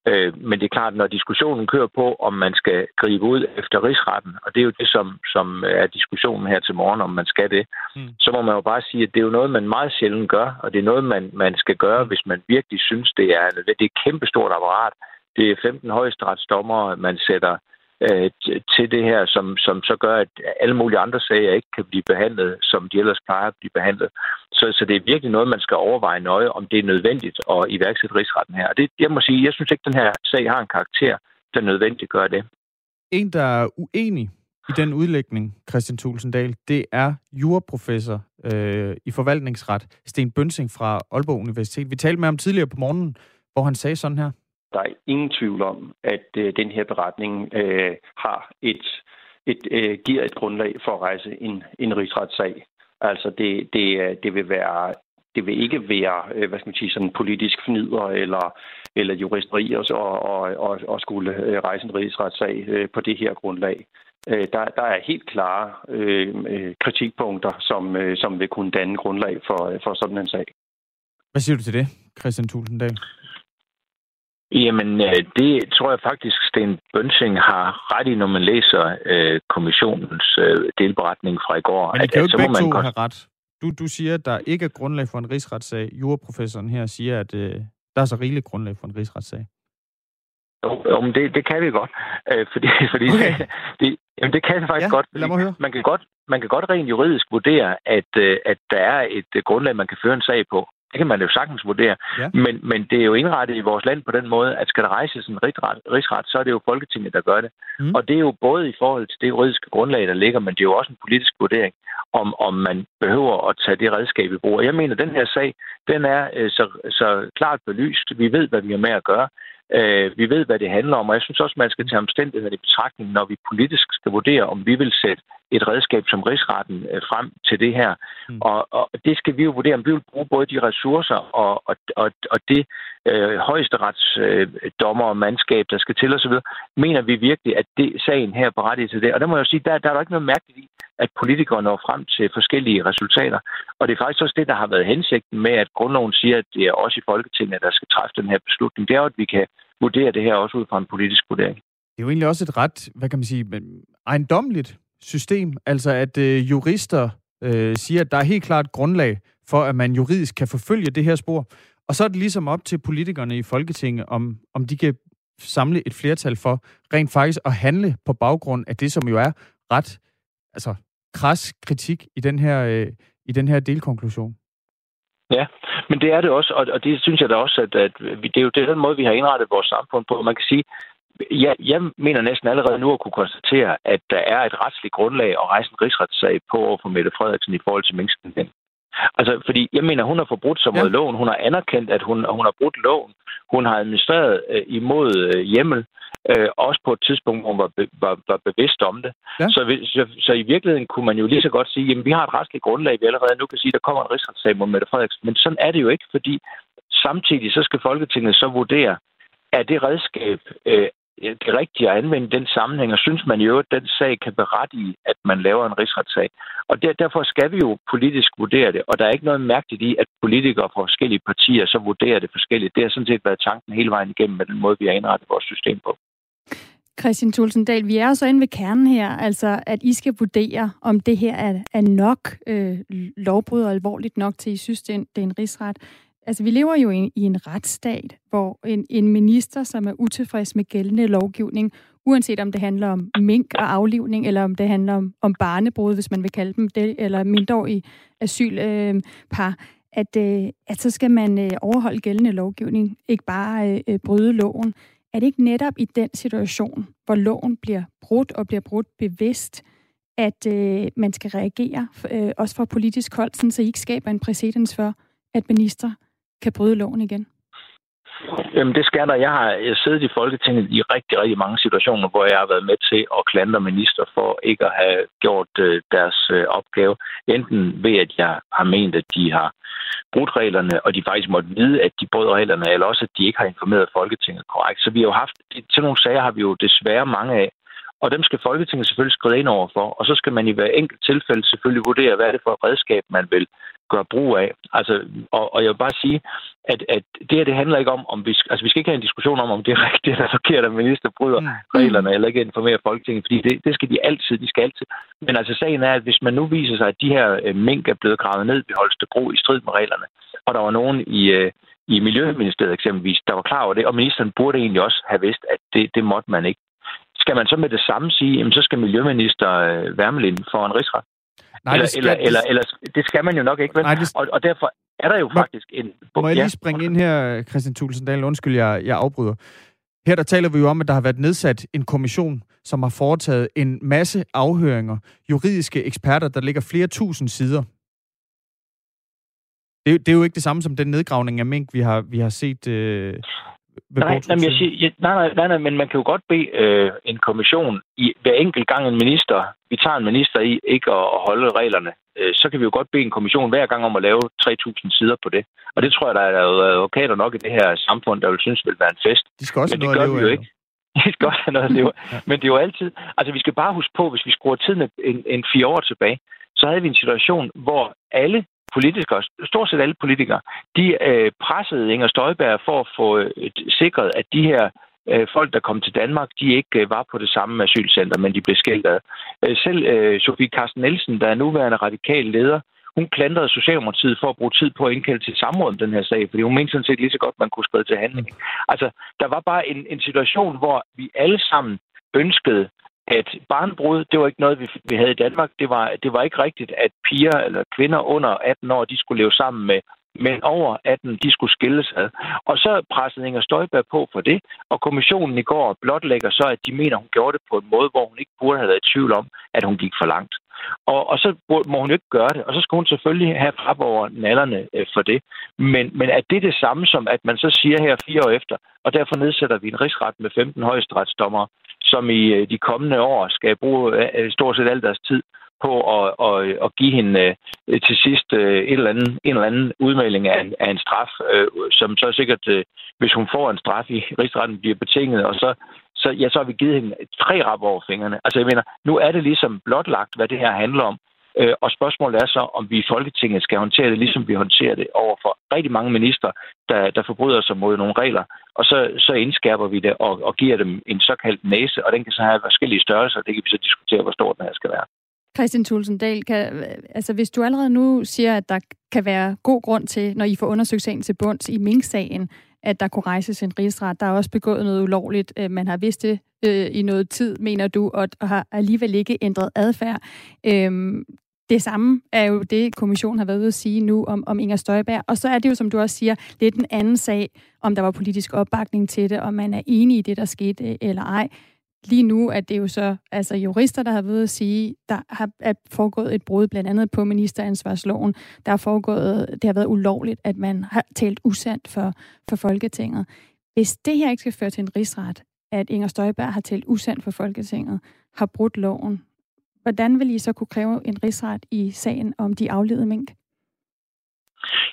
Øh, men det er klart, når diskussionen kører på, om man skal gribe ud efter rigsretten, og det er jo det, som, som er diskussionen her til morgen, om man skal det, mm. så må man jo bare sige, at det er jo noget, man meget sjældent gør, og det er noget, man, man skal gøre, mm. hvis man virkelig synes, det er, det er et kæmpestort apparat. Det er 15 højesteretsdommere, man sætter øh, til det her, som, som så gør, at alle mulige andre sager ikke kan blive behandlet, som de ellers plejer at blive behandlet. Så, så det er virkelig noget, man skal overveje nøje, om det er nødvendigt at iværksætte rigsretten her. Og det, jeg må sige, jeg synes ikke, at den her sag har en karakter, der nødvendigt gør det. En, der er uenig i den udlægning, Christian Tulsendal, det er juraprofessor øh, i forvaltningsret, Sten Bønsing fra Aalborg Universitet. Vi talte med ham tidligere på morgenen, hvor han sagde sådan her. Der er ingen tvivl om, at øh, den her beretning øh, har et, et øh, giver et grundlag for at rejse en, en rigsretssag. Altså det, det, øh, det vil være det vil ikke være, øh, hvad skal man sige, sådan politisk fnider eller, eller juristeri og, og, og, og skulle øh, rejse en rigsretssag på det her grundlag. Der, der er helt klare øh, kritikpunkter, som, som vil kunne danne grundlag for, for sådan en sag. Hvad siger du til det, Christian Tulsendal? Jamen, øh, det tror jeg faktisk, Sten Bønsing har ret i, når man læser øh, kommissionens øh, delberetning fra i går. Men I kan jo ikke begge to godt... have ret. Du, du siger, at der ikke er grundlag for en rigsretssag. Juraprofessoren her siger, at øh, der er så rigeligt grundlag for en rigsretssag. Jo, jo men det, det kan vi godt. Øh, fordi fordi okay. det, det, jamen, det kan vi faktisk ja, godt. Lad mig høre. Man kan godt, man kan godt rent juridisk vurdere, at, øh, at der er et øh, grundlag, man kan føre en sag på. Det kan man jo sagtens vurdere. Ja. Men, men det er jo indrettet i vores land på den måde, at skal der rejses en rigsret, rigsret så er det jo Folketinget, der gør det. Mm. Og det er jo både i forhold til det juridiske grundlag, der ligger, men det er jo også en politisk vurdering, om, om man behøver at tage det redskab i brug. Og jeg mener, at den her sag, den er øh, så, så klart belyst. Vi ved, hvad vi har med at gøre. Øh, vi ved, hvad det handler om, og jeg synes også, man skal tage omstændigheden i betragtning, når vi politisk skal vurdere, om vi vil sætte et redskab som rigsretten øh, frem til det her. Mm. Og, og det skal vi jo vurdere, om vi vil bruge både de ressourcer og, og, og, og det øh, højesteretsdommer øh, og mandskab, der skal til osv., mener vi virkelig, at det sagen her berettiger til det. Og der må jeg jo sige, der, der er der ikke noget mærkeligt i at politikere når frem til forskellige resultater. Og det er faktisk også det, der har været hensigten med, at grundloven siger, at det er også i Folketinget, der skal træffe den her beslutning. Det er jo, at vi kan vurdere det her også ud fra en politisk vurdering. Det er jo egentlig også et ret, hvad kan man sige, ejendomligt system, altså at øh, jurister øh, siger, at der er helt klart grundlag for, at man juridisk kan forfølge det her spor. Og så er det ligesom op til politikerne i Folketinget, om, om de kan samle et flertal for rent faktisk at handle på baggrund af det, som jo er ret altså, kras kritik i den her, øh, i den her delkonklusion. Ja, men det er det også, og, og det synes jeg da også, at, at vi, det er jo den måde, vi har indrettet vores samfund på. Man kan sige, jeg, jeg mener næsten allerede nu at kunne konstatere, at der er et retsligt grundlag at rejse en rigsretssag på over for Mette Frederiksen i forhold til minkskandalen. Altså, fordi jeg mener, hun har forbrudt sig mod ja. loven. Hun har anerkendt, at hun, hun har brudt loven. Hun har administreret øh, imod øh, hjemmel, øh, også på et tidspunkt, hvor hun var, be, var, var bevidst om det. Ja. Så, så, så i virkeligheden kunne man jo lige så godt sige, at vi har et retsligt grundlag, vi allerede nu kan sige, at der kommer en rigsretssag mod Mette Frederiksen. Men sådan er det jo ikke, fordi samtidig så skal Folketinget så vurdere, er det redskab, øh, det rigtige at anvende den sammenhæng, og synes man jo, at den sag kan berettige, at man laver en rigsretssag. Og der, derfor skal vi jo politisk vurdere det, og der er ikke noget mærkeligt i, at politikere fra forskellige partier så vurderer det forskelligt. Det har sådan set været tanken hele vejen igennem med den måde, vi har indrettet vores system på. Christian Tulsendal, vi er så inde ved kernen her, altså at I skal vurdere, om det her er, er nok øh, lovbrud og alvorligt nok til, I synes, det er en, det er en rigsret. Altså, vi lever jo i, i en retsstat, hvor en, en minister, som er utilfreds med gældende lovgivning, uanset om det handler om mink og aflivning, eller om det handler om, om barnebrud, hvis man vil kalde dem det, eller mindreårige asylpar, øh, at, øh, at så skal man øh, overholde gældende lovgivning, ikke bare øh, bryde loven. Er det ikke netop i den situation, hvor loven bliver brudt og bliver brudt bevidst, at øh, man skal reagere, øh, også fra politisk hold, sådan, så I ikke skaber en præcedens for, at minister kan bryde loven igen? Jamen, det skal der. Jeg har øh, siddet i Folketinget i rigtig, rigtig mange situationer, hvor jeg har været med til at klandre minister for ikke at have gjort øh, deres øh, opgave. Enten ved, at jeg har ment, at de har brudt reglerne, og de faktisk måtte vide, at de brød reglerne, eller også, at de ikke har informeret Folketinget korrekt. Så vi har jo haft, til nogle sager har vi jo desværre mange af, og dem skal Folketinget selvfølgelig skride ind over for, og så skal man i hver enkelt tilfælde selvfølgelig vurdere, hvad er det for et redskab, man vil gøre brug af. Altså, og, og jeg vil bare sige, at, at det her, det handler ikke om, om vi, altså vi skal ikke have en diskussion om, om det er rigtigt eller forkert, at minister bryder mm. reglerne eller ikke informerer Folketinget, fordi det, det skal de altid, de skal altid. Men altså sagen er, at hvis man nu viser sig, at de her øh, mink er blevet gravet ned ved Holstebro i strid med reglerne, og der var nogen i, øh, i Miljøministeriet eksempelvis, der var klar over det, og ministeren burde egentlig også have vidst, at det, det måtte man ikke. Skal man så med det samme sige, jamen så skal Miljøminister øh, Værmelind for en rigsret? Nej, eller, det skal, eller, eller, eller, det skal man jo nok ikke, vel? Nej, det... og, og derfor er der jo må, faktisk en... Må jeg lige springe ind her, Christian Tulsendal? Undskyld, jeg, jeg afbryder. Her der taler vi jo om, at der har været nedsat en kommission, som har foretaget en masse afhøringer. Juridiske eksperter, der ligger flere tusind sider. Det, det er jo ikke det samme som den nedgravning af mink, vi har, vi har set øh, Nej, nej, jeg siger, jeg, nej, nej, nej, nej, men man kan jo godt bede øh, en kommission i hver enkelt gang en minister, vi tager en minister i ikke at, at holde reglerne, øh, så kan vi jo godt bede en kommission hver gang om at lave 3.000 sider på det. Og det tror jeg, der er advokater nok i det her samfund, der vil synes vil være en fest. De skal også men det gør vi jo ikke. De skal også have noget at leve. Men det er jo altid... Altså, vi skal bare huske på, hvis vi skruer tiden en, en fire år tilbage, så havde vi en situation, hvor alle politikere, stort set alle politikere, de øh, pressede Inger Støjberg for at få øh, sikret, at de her øh, folk, der kom til Danmark, de ikke øh, var på det samme asylcenter, men de blev skilt ad. Øh, selv øh, Sofie Carsten Nielsen, der er nuværende radikal leder, hun klandrede Socialdemokratiet for at bruge tid på at indkalde til samråd om den her sag, fordi hun mente sådan set lige så godt, man kunne skrive til handling. Altså, der var bare en, en situation, hvor vi alle sammen ønskede at barnbrud, det var ikke noget, vi, vi havde i Danmark. Det var, det var ikke rigtigt, at piger eller kvinder under 18 år, de skulle leve sammen med men over 18, de skulle skilles ad. Og så pressede Inger Støjberg på for det, og kommissionen i går blotlægger så, at de mener, hun gjorde det på en måde, hvor hun ikke burde have været i tvivl om, at hun gik for langt. Og, og så må hun jo ikke gøre det, og så skal hun selvfølgelig have frap over nallerne øh, for det. Men, men er det det samme som, at man så siger her fire år efter, og derfor nedsætter vi en rigsret med 15 højesteretsdommere, som i øh, de kommende år skal bruge øh, stort set al deres tid på at, at, at give hende øh, til sidst et eller andet, en eller anden udmelding af en, af en straf, som så sikkert, hvis hun får en straf i rigsretten, bliver betinget, og så så, ja, så har vi givet hende tre rap over fingrene. Altså jeg mener, nu er det ligesom blotlagt, hvad det her handler om. Øh, og spørgsmålet er så, om vi i Folketinget skal håndtere det, ligesom vi håndterer det over for rigtig mange minister, der, der forbryder sig mod nogle regler. Og så, så indskærper vi det og, og giver dem en såkaldt næse, og den kan så have forskellige størrelser. Det kan vi så diskutere, hvor stor den her skal være. Christian Tulsendal, kan, altså hvis du allerede nu siger, at der kan være god grund til, når I får undersøgt sagen til bunds i Mink-sagen, at der kunne rejses en rigsret. Der er også begået noget ulovligt. Øh, man har vidst det øh, i noget tid, mener du, og har alligevel ikke ændret adfærd. Øhm, det samme er jo det, kommissionen har været ude at sige nu om, om Inger Støjberg. Og så er det jo, som du også siger, lidt en anden sag, om der var politisk opbakning til det, om man er enig i det, der skete øh, eller ej. Lige nu er det jo så altså jurister, der har været at sige, der har er foregået et brud blandt andet på ministeransvarsloven. Der har foregået, det har været ulovligt, at man har talt usandt for, for Folketinget. Hvis det her ikke skal føre til en rigsret, at Inger Støjberg har talt usandt for Folketinget, har brudt loven, hvordan vil I så kunne kræve en rigsret i sagen om de afledede mink?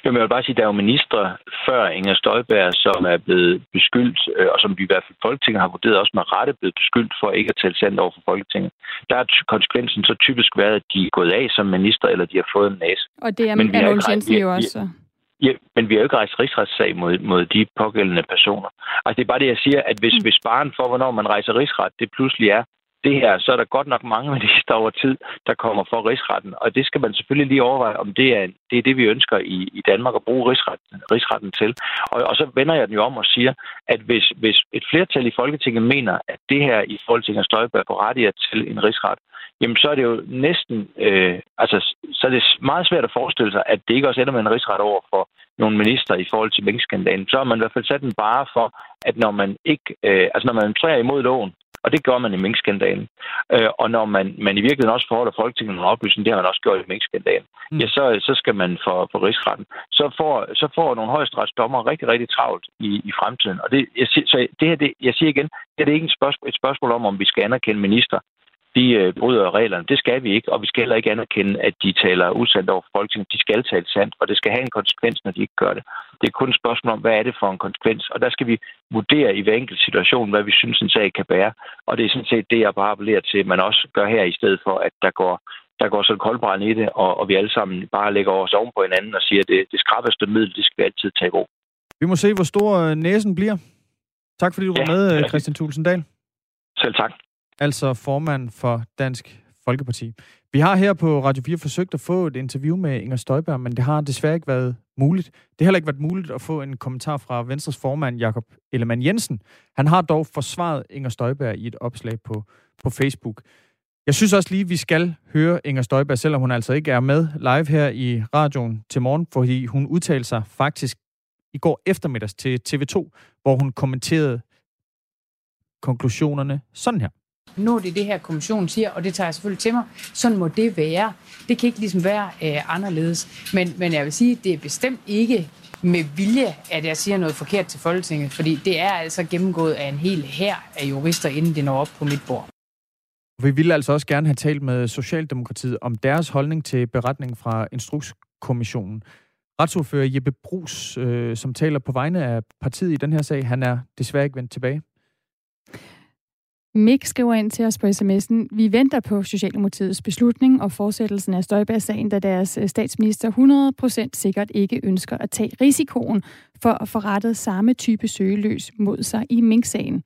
Jamen, jeg vil bare sige, at der er jo ministre før Inger Støjberg, som er blevet beskyldt, øh, og som vi i hvert fald Folketinget har vurderet også med rette blevet beskyldt for ikke at tale sandt over for Folketinget. Der er konsekvensen så typisk været, at de er gået af som minister, eller de har fået en næse. Og det er men Mogens Jensen jo også. Ja, men vi har jo ikke rejst rigsretssag mod, mod de pågældende personer. Altså, det er bare det, jeg siger, at hvis, mm. hvis barn for, hvornår man rejser rigsret, det pludselig er, det her, så er der godt nok mange minister over tid, der kommer for rigsretten. Og det skal man selvfølgelig lige overveje, om det er det, er det vi ønsker i, i Danmark at bruge rigsretten, rigsretten til. Og, og så vender jeg den jo om og siger, at hvis, hvis et flertal i Folketinget mener, at det her i Folketinget Støjberg berettiger til en rigsret, jamen så er det jo næsten, øh, altså så er det meget svært at forestille sig, at det ikke også ender med en rigsret over for nogle minister i forhold til minkskandalen. Så har man i hvert fald sat en bare for, at når man ikke, øh, altså når man træder imod loven, og det gør man i minkskandalen. Øh, og når man, man i virkeligheden også forholder Folketinget nogle oplysninger, det har man også gjort i minkskandalen, mm. ja, så, så skal man for, for rigsretten. Så får, så får nogle højesteretsdommer rigtig, rigtig travlt i, i fremtiden. Og det, jeg, så det her, det, jeg siger igen, det er ikke et spørgsmål, et spørgsmål om, om vi skal anerkende minister de øh, bryder reglerne. Det skal vi ikke, og vi skal heller ikke anerkende, at de taler usandt over for Folketinget. De skal tale sandt, og det skal have en konsekvens, når de ikke gør det. Det er kun et spørgsmål om, hvad er det for en konsekvens, og der skal vi vurdere i hver enkelt situation, hvad vi synes, en sag kan bære. Og det er sådan set det, jeg bare appellerer til, at man også gør her, i stedet for, at der går der går sådan koldbrand i det, og, og vi alle sammen bare lægger os oven på hinanden og siger, at det, det skrappeste middel, det skal vi altid tage i brug. Vi må altså formand for Dansk Folkeparti. Vi har her på Radio 4 forsøgt at få et interview med Inger Støjberg, men det har desværre ikke været muligt. Det har heller ikke været muligt at få en kommentar fra Venstres formand, Jakob Ellemann Jensen. Han har dog forsvaret Inger Støjberg i et opslag på, på Facebook. Jeg synes også lige, vi skal høre Inger Støjberg, selvom hun altså ikke er med live her i radioen til morgen, fordi hun udtalte sig faktisk i går eftermiddags til TV2, hvor hun kommenterede konklusionerne sådan her. Nu er det det her, kommissionen siger, og det tager jeg selvfølgelig til mig. Sådan må det være. Det kan ikke ligesom være øh, anderledes. Men, men jeg vil sige, det er bestemt ikke med vilje, at jeg siger noget forkert til Folketinget, fordi det er altså gennemgået af en hel hær af jurister, inden det når op på mit bord. Vi ville altså også gerne have talt med Socialdemokratiet om deres holdning til beretningen fra Instrukskommissionen. Retsordfører Jeppe Brus, øh, som taler på vegne af partiet i den her sag, han er desværre ikke vendt tilbage. Mik skriver ind til os på sms'en, vi venter på Socialdemokratiets beslutning og fortsættelsen af Støjberg-sagen, da deres øh, statsminister 100% sikkert ikke ønsker at tage risikoen for at få rettet samme type søgeløs mod sig i Mink-sagen.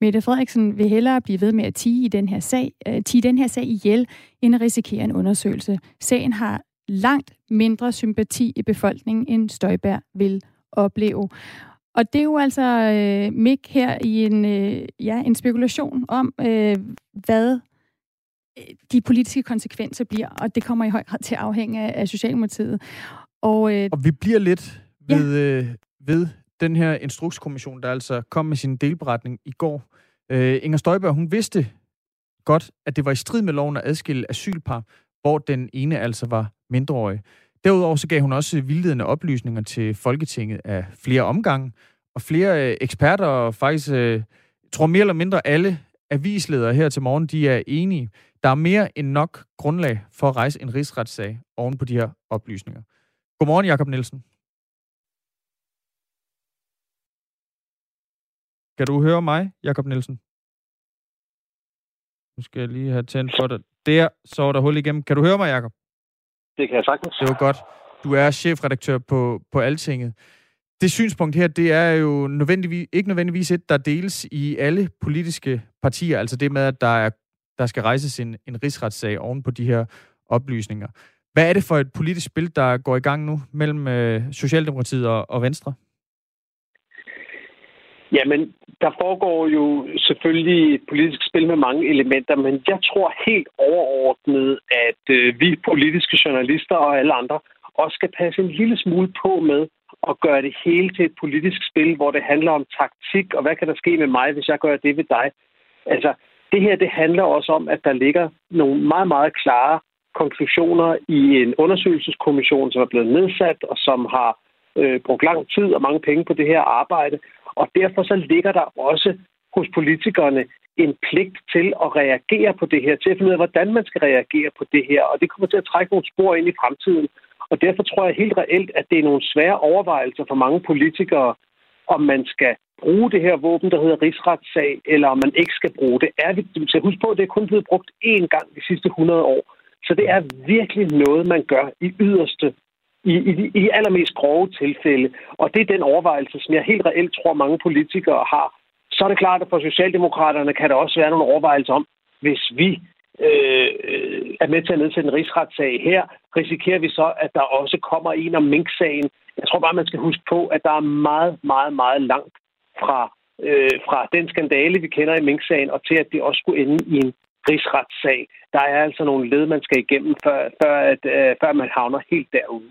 Mette Frederiksen vil hellere blive ved med at tige, i den her sag, uh, tige den her sag ihjel, end at risikere en undersøgelse. Sagen har langt mindre sympati i befolkningen, end Støjberg vil opleve. Og det er jo altså øh, Mik her i en, øh, ja, en spekulation om, øh, hvad øh, de politiske konsekvenser bliver, og det kommer i høj grad til at afhænge af, af Socialdemokratiet. Og, øh, og vi bliver lidt ved, ja. øh, ved den her instrukskommission, der altså kom med sin delberetning i går. Øh, Inger Støjberg, hun vidste godt, at det var i strid med loven at adskille asylpar, hvor den ene altså var mindreårig. Derudover så gav hun også vildledende oplysninger til Folketinget af flere omgange, og flere øh, eksperter, og faktisk øh, tror mere eller mindre alle avisledere her til morgen, de er enige. Der er mere end nok grundlag for at rejse en rigsretssag oven på de her oplysninger. Godmorgen, Jakob Nielsen. Kan du høre mig, Jakob Nielsen? Nu skal jeg lige have tændt for dig. Der, så er der hul igennem. Kan du høre mig, Jakob? Det kan jeg sagtens. Det var godt. Du er chefredaktør på, på Altinget. Det synspunkt her, det er jo nødvendigvis, ikke nødvendigvis et, der deles i alle politiske partier. Altså det med, at der, er, der skal rejses en, en rigsretssag oven på de her oplysninger. Hvad er det for et politisk spil, der går i gang nu mellem øh, Socialdemokratiet og, og Venstre? Jamen, der foregår jo selvfølgelig et politisk spil med mange elementer, men jeg tror helt overordnet, at øh, vi politiske journalister og alle andre også skal passe en lille smule på med at gøre det hele til et politisk spil, hvor det handler om taktik, og hvad kan der ske med mig, hvis jeg gør det ved dig? Altså, det her, det handler også om, at der ligger nogle meget, meget klare konklusioner i en undersøgelseskommission, som er blevet nedsat, og som har øh, brugt lang tid og mange penge på det her arbejde. Og derfor så ligger der også hos politikerne en pligt til at reagere på det her, til at finde ud af, hvordan man skal reagere på det her. Og det kommer til at trække nogle spor ind i fremtiden. Og derfor tror jeg helt reelt, at det er nogle svære overvejelser for mange politikere, om man skal bruge det her våben, der hedder rigsretssag, eller om man ikke skal bruge det. Er vi, så husk på, at det er kun blevet brugt én gang de sidste 100 år. Så det er virkelig noget, man gør i yderste, i, i, i allermest grove tilfælde. Og det er den overvejelse, som jeg helt reelt tror, mange politikere har. Så er det klart, at for Socialdemokraterne kan der også være nogle overvejelser om, hvis vi øh, øh, er med til at nedsætte en rigsretssag her, risikerer vi så, at der også kommer en om Mink-sagen. Jeg tror bare, man skal huske på, at der er meget, meget, meget langt fra, øh, fra den skandale, vi kender i Mink-sagen, og til at det også skulle ende i en rigsretssag. Der er altså nogle led, man skal igennem, før, før, at, øh, før man havner helt derude.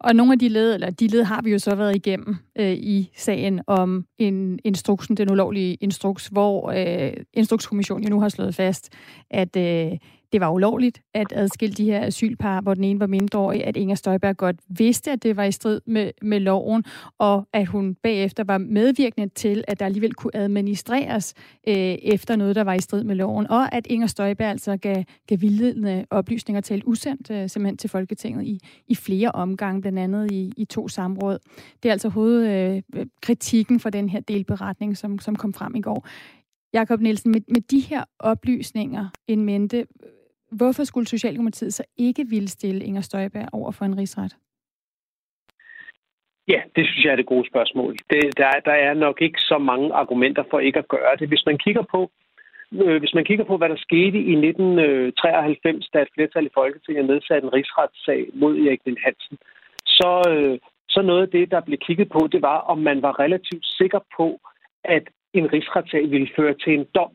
Og nogle af de led, eller de led har vi jo så været igennem øh, i sagen om en instruksen, den ulovlige instruks, hvor øh, Instrukskommissionen jo nu har slået fast, at øh, det var ulovligt at adskille de her asylpar, hvor den ene var mindreårig, at Inger Støjberg godt vidste, at det var i strid med, med loven, og at hun bagefter var medvirkende til, at der alligevel kunne administreres øh, efter noget, der var i strid med loven, og at Inger Støjberg altså gav, gav vildledende oplysninger til usendt øh, simpelthen til Folketinget i, i flere omgange, blandt andet i, i to samråd. Det er altså hovedkritikken øh, øh for den her delberetning, som, som kom frem i går. Jakob Nielsen, med, med de her oplysninger en mente, Hvorfor skulle Socialdemokratiet så ikke ville stille Inger Støjberg over for en rigsret? Ja, det synes jeg er det gode spørgsmål. Det, der, der er nok ikke så mange argumenter for ikke at gøre det. Hvis man kigger på, øh, hvis man kigger på, hvad der skete i 1993, øh, da et flertal i Folketinget nedsatte en rigsretssag mod Erik Vind Hansen, så, øh, så noget af det, der blev kigget på, det var, om man var relativt sikker på, at en rigsretssag ville føre til en dom.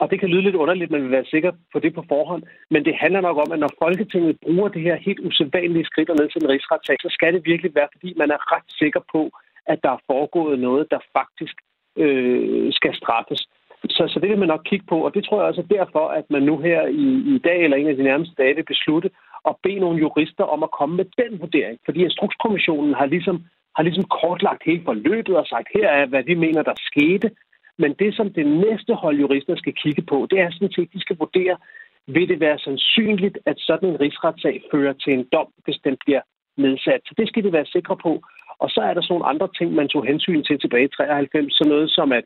Og det kan lyde lidt underligt, man vil være sikker på det på forhånd, men det handler nok om, at når Folketinget bruger det her helt usædvanlige skridt og ned til en rigsretssag, så skal det virkelig være, fordi man er ret sikker på, at der er foregået noget, der faktisk øh, skal straffes. Så, så det vil man nok kigge på, og det tror jeg også er derfor, at man nu her i, i dag eller en af de nærmeste dage vil beslutte at bede nogle jurister om at komme med den vurdering. Fordi Instrukskommissionen har ligesom, har ligesom kortlagt hele forløbet og sagt, her er, hvad vi mener, der skete, men det, som det næste hold jurister skal kigge på, det er sådan set, de skal vurdere, vil det være sandsynligt, at sådan en rigsretssag fører til en dom, hvis den bliver nedsat. Så det skal de være sikre på. Og så er der sådan nogle andre ting, man tog hensyn til tilbage i 93, sådan noget som, at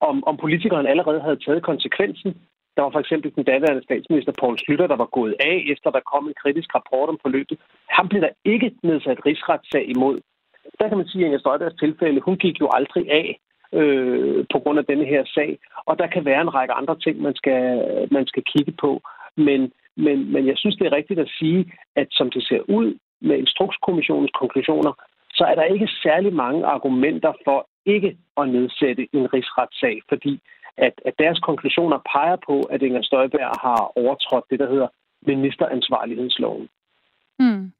om, om politikeren allerede havde taget konsekvensen. Der var for eksempel den daværende statsminister Poul Slytter, der var gået af, efter der kom en kritisk rapport om forløbet. Han blev der ikke nedsat rigsretssag imod. Der kan man sige, at Inger Støjbergs tilfælde, hun gik jo aldrig af øh, på grund af denne her sag. Og der kan være en række andre ting, man skal, man skal kigge på. Men, men, men jeg synes, det er rigtigt at sige, at som det ser ud med Instrukskommissionens konklusioner, så er der ikke særlig mange argumenter for ikke at nedsætte en rigsretssag, fordi at, at deres konklusioner peger på, at Inger Støjberg har overtrådt det, der hedder ministeransvarlighedsloven. Hmm.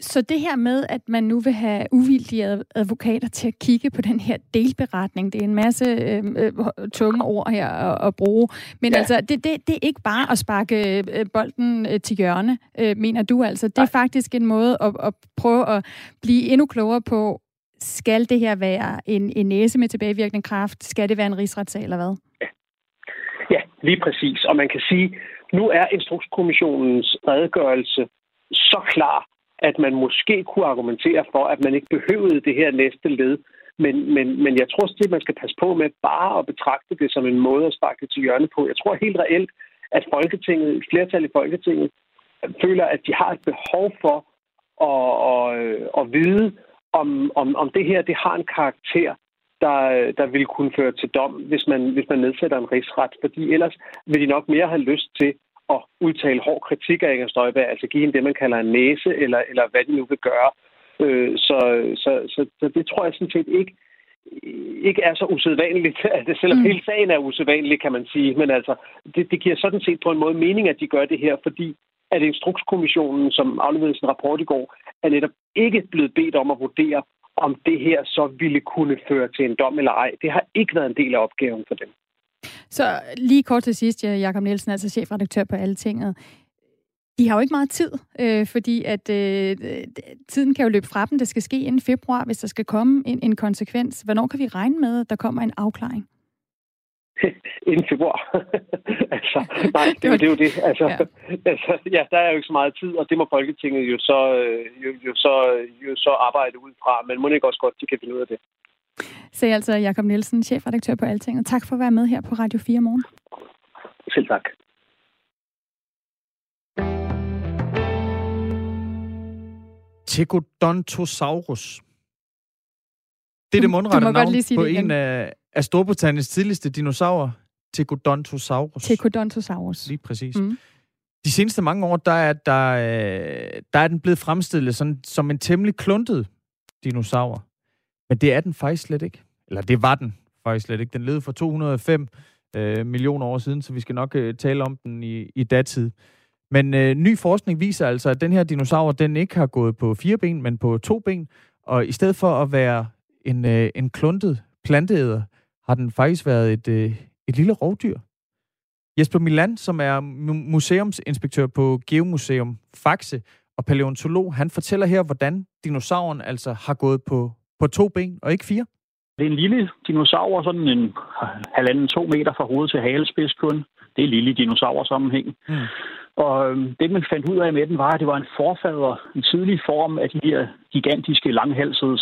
Så det her med, at man nu vil have uvildige advokater til at kigge på den her delberetning, det er en masse øh, øh, tunge ord her at, at bruge. Men ja. altså, det, det, det er ikke bare at sparke øh, bolden øh, til hjørne, øh, mener du altså. Det er faktisk en måde at, at prøve at blive endnu klogere på, skal det her være en, en næse med tilbagevirkende kraft? Skal det være en rigsretssag, eller hvad? Ja. ja, lige præcis. Og man kan sige, nu er Instrukskommissionens redegørelse så klar, at man måske kunne argumentere for, at man ikke behøvede det her næste led Men, men, men jeg tror at man skal passe på med bare at betragte det som en måde at sparke til hjørne på. Jeg tror helt reelt, at Folketinget, et flertal i Folketinget, føler, at de har et behov for at, at, at vide, om, om, om det her det har en karakter, der, der vil kunne føre til dom, hvis man, hvis man nedsætter en rigsret. Fordi ellers vil de nok mere have lyst til at udtale hård kritik af Inger Støjberg, altså give hende det, man kalder en næse, eller, eller hvad de nu vil gøre. Øh, så, så, så, så det tror jeg sådan set ikke, ikke er så usædvanligt, det, selvom mm. hele sagen er usædvanlig, kan man sige. Men altså, det, det giver sådan set på en måde mening, at de gør det her, fordi at Instrukskommissionen, som afleverede sin rapport i går, er netop ikke blevet bedt om at vurdere, om det her så ville kunne føre til en dom eller ej. Det har ikke været en del af opgaven for dem. Så lige kort til sidst, Jakob Nielsen, altså chefredaktør på Altinget. De har jo ikke meget tid, øh, fordi at øh, tiden kan jo løbe fra dem. Det skal ske inden februar, hvis der skal komme en, en konsekvens. Hvornår kan vi regne med, at der kommer en afklaring? inden februar. altså, nej, det, det, det er jo det. Altså, ja. altså, ja, der er jo ikke så meget tid, og det må Folketinget jo så, øh, jo, jo så, jo så arbejde ud fra. Men må ikke også godt, de kan finde ud af det. Sagde altså Jakob Nielsen, chefredaktør på Alting, og tak for at være med her på Radio 4 morgen. Selv tak. Tegodontosaurus. Det er det mundrette navn på en af, af Storbritanniens tidligste dinosaurer, Tegodontosaurus. Tegodontosaurus. Lige præcis. Mm. De seneste mange år, der er, der, der er den blevet fremstillet sådan, som en temmelig kluntet dinosaur. Men det er den faktisk slet ikke. Eller det var den faktisk slet ikke. Den levede for 205 øh, millioner år siden, så vi skal nok øh, tale om den i, i datid. Men øh, ny forskning viser altså, at den her dinosaur, den ikke har gået på fire ben, men på to ben. Og i stedet for at være en, øh, en kluntet planteæder, har den faktisk været et, øh, et lille rovdyr. Jesper Milan, som er museumsinspektør på Geomuseum Faxe og paleontolog, han fortæller her, hvordan dinosauren altså har gået på, på to ben og ikke fire. Det er en lille dinosaur, sådan en halvanden to meter fra hoved til halespids kun. Det er lille dinosaur sammenhæng. Mm. Og øhm, det, man fandt ud af med den, var, at det var en forfader, en tidlig form af de her gigantiske langhalsede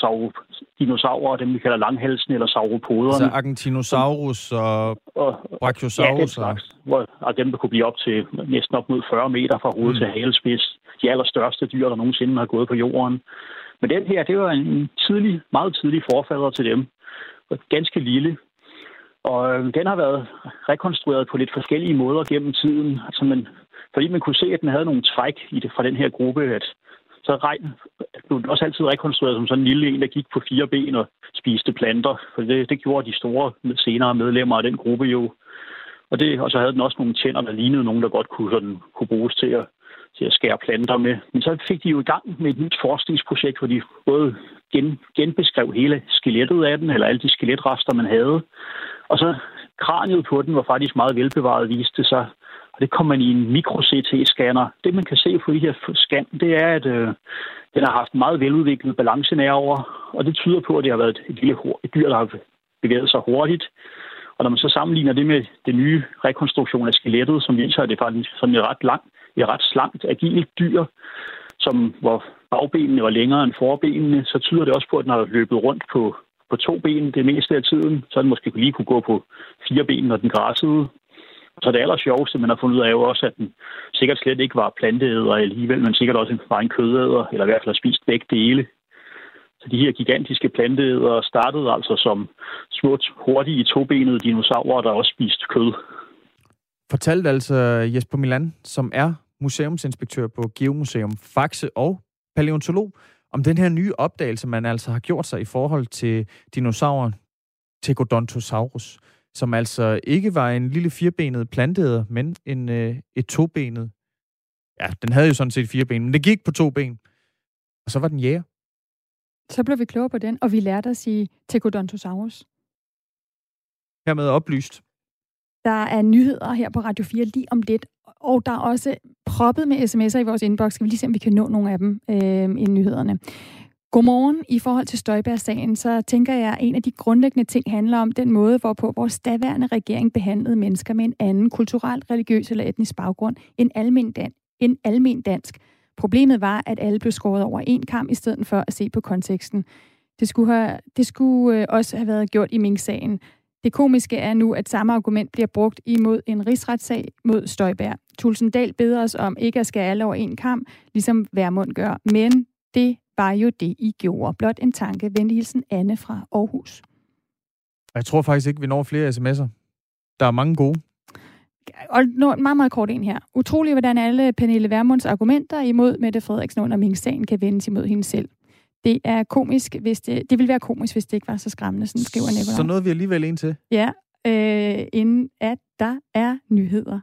dinosaurer, dem vi kalder langhalsen eller sauropoderne. Altså Argentinosaurus og, og Brachiosaurus? Ja, hvor, og dem, der kunne blive op til næsten op mod 40 meter fra hoved mm. til halespids. De allerstørste dyr, der nogensinde har gået på jorden. Men den her, det var en tidlig, meget tidlig forfader til dem. Og ganske lille. Og øhm, den har været rekonstrueret på lidt forskellige måder gennem tiden. Altså man fordi man kunne se, at den havde nogle træk i det fra den her gruppe, at så regn blev også altid rekonstrueret som sådan en lille en, der gik på fire ben og spiste planter. For det, det gjorde de store senere medlemmer af den gruppe jo. Og, det, og så havde den også nogle tænder, der lignede nogen, der godt kunne, sådan, kunne bruges til at, til at skære planter med. Men så fik de jo i gang med et nyt forskningsprojekt, hvor de både gen, genbeskrev hele skelettet af den, eller alle de skeletrester, man havde. Og så kraniet på den var faktisk meget velbevaret, viste sig. Og det kommer man i en mikro-CT-scanner. Det, man kan se på de her scan, det er, at øh, den har haft meget veludviklet balancenerver, og det tyder på, at det har været et lille et dyr, der har bevæget sig hurtigt. Og når man så sammenligner det med det nye rekonstruktion af skelettet, som viser, at det faktisk sådan et ret langt, et ret slankt, agilt dyr, som, hvor bagbenene var længere end forbenene, så tyder det også på, at den har løbet rundt på, på to ben det meste af tiden. Så den måske lige kunne gå på fire ben, når den græssede. Så det aller sjoveste, man har fundet ud af, er jo også, at den sikkert slet ikke var planteæder alligevel, men sikkert også var en kødæder, eller i hvert fald har spist begge dele. Så de her gigantiske planteæder startede altså som små, hurtige, tobenede dinosaurer, der også spiste kød. Fortalt altså Jesper Milan, som er museumsinspektør på Geomuseum Faxe og paleontolog, om den her nye opdagelse, man altså har gjort sig i forhold til dinosauren Tegodontosaurus som altså ikke var en lille firbenet planteæder, men en, øh, et tobenet. Ja, den havde jo sådan set fire ben, men det gik på to ben. Og så var den jæger. Så blev vi klogere på den, og vi lærte at sige Tekodontosaurus. Hermed oplyst. Der er nyheder her på Radio 4 lige om lidt, og der er også proppet med sms'er i vores inbox. Skal vi lige se, om vi kan nå nogle af dem øh, i nyhederne. Godmorgen. I forhold til Støjberg-sagen, så tænker jeg, at en af de grundlæggende ting handler om den måde, hvorpå vores daværende regering behandlede mennesker med en anden kulturel, religiøs eller etnisk baggrund end almen, dan- end almen dansk. Problemet var, at alle blev skåret over en kamp, i stedet for at se på konteksten. Det skulle, have, det skulle øh, også have været gjort i Mink-sagen. Det komiske er nu, at samme argument bliver brugt imod en rigsretssag mod Støjbær. Tulsendal beder os om ikke at skære alle over en kamp, ligesom Værmund gør. Men det var jo det, I gjorde. Blot en tanke. Venlig hilsen Anne fra Aarhus. Jeg tror faktisk ikke, vi når flere sms'er. Der er mange gode. Og nå, meget, meget kort en her. Utroligt, hvordan alle Pernille Vermunds argumenter imod Mette Frederiksen under Mink-sagen kan vendes imod hende selv. Det er komisk, hvis det, det ville være komisk, hvis det ikke var så skræmmende, sådan skriver Nicolai. Så nåede vi alligevel en til. Ja, øh, inden at der er nyheder.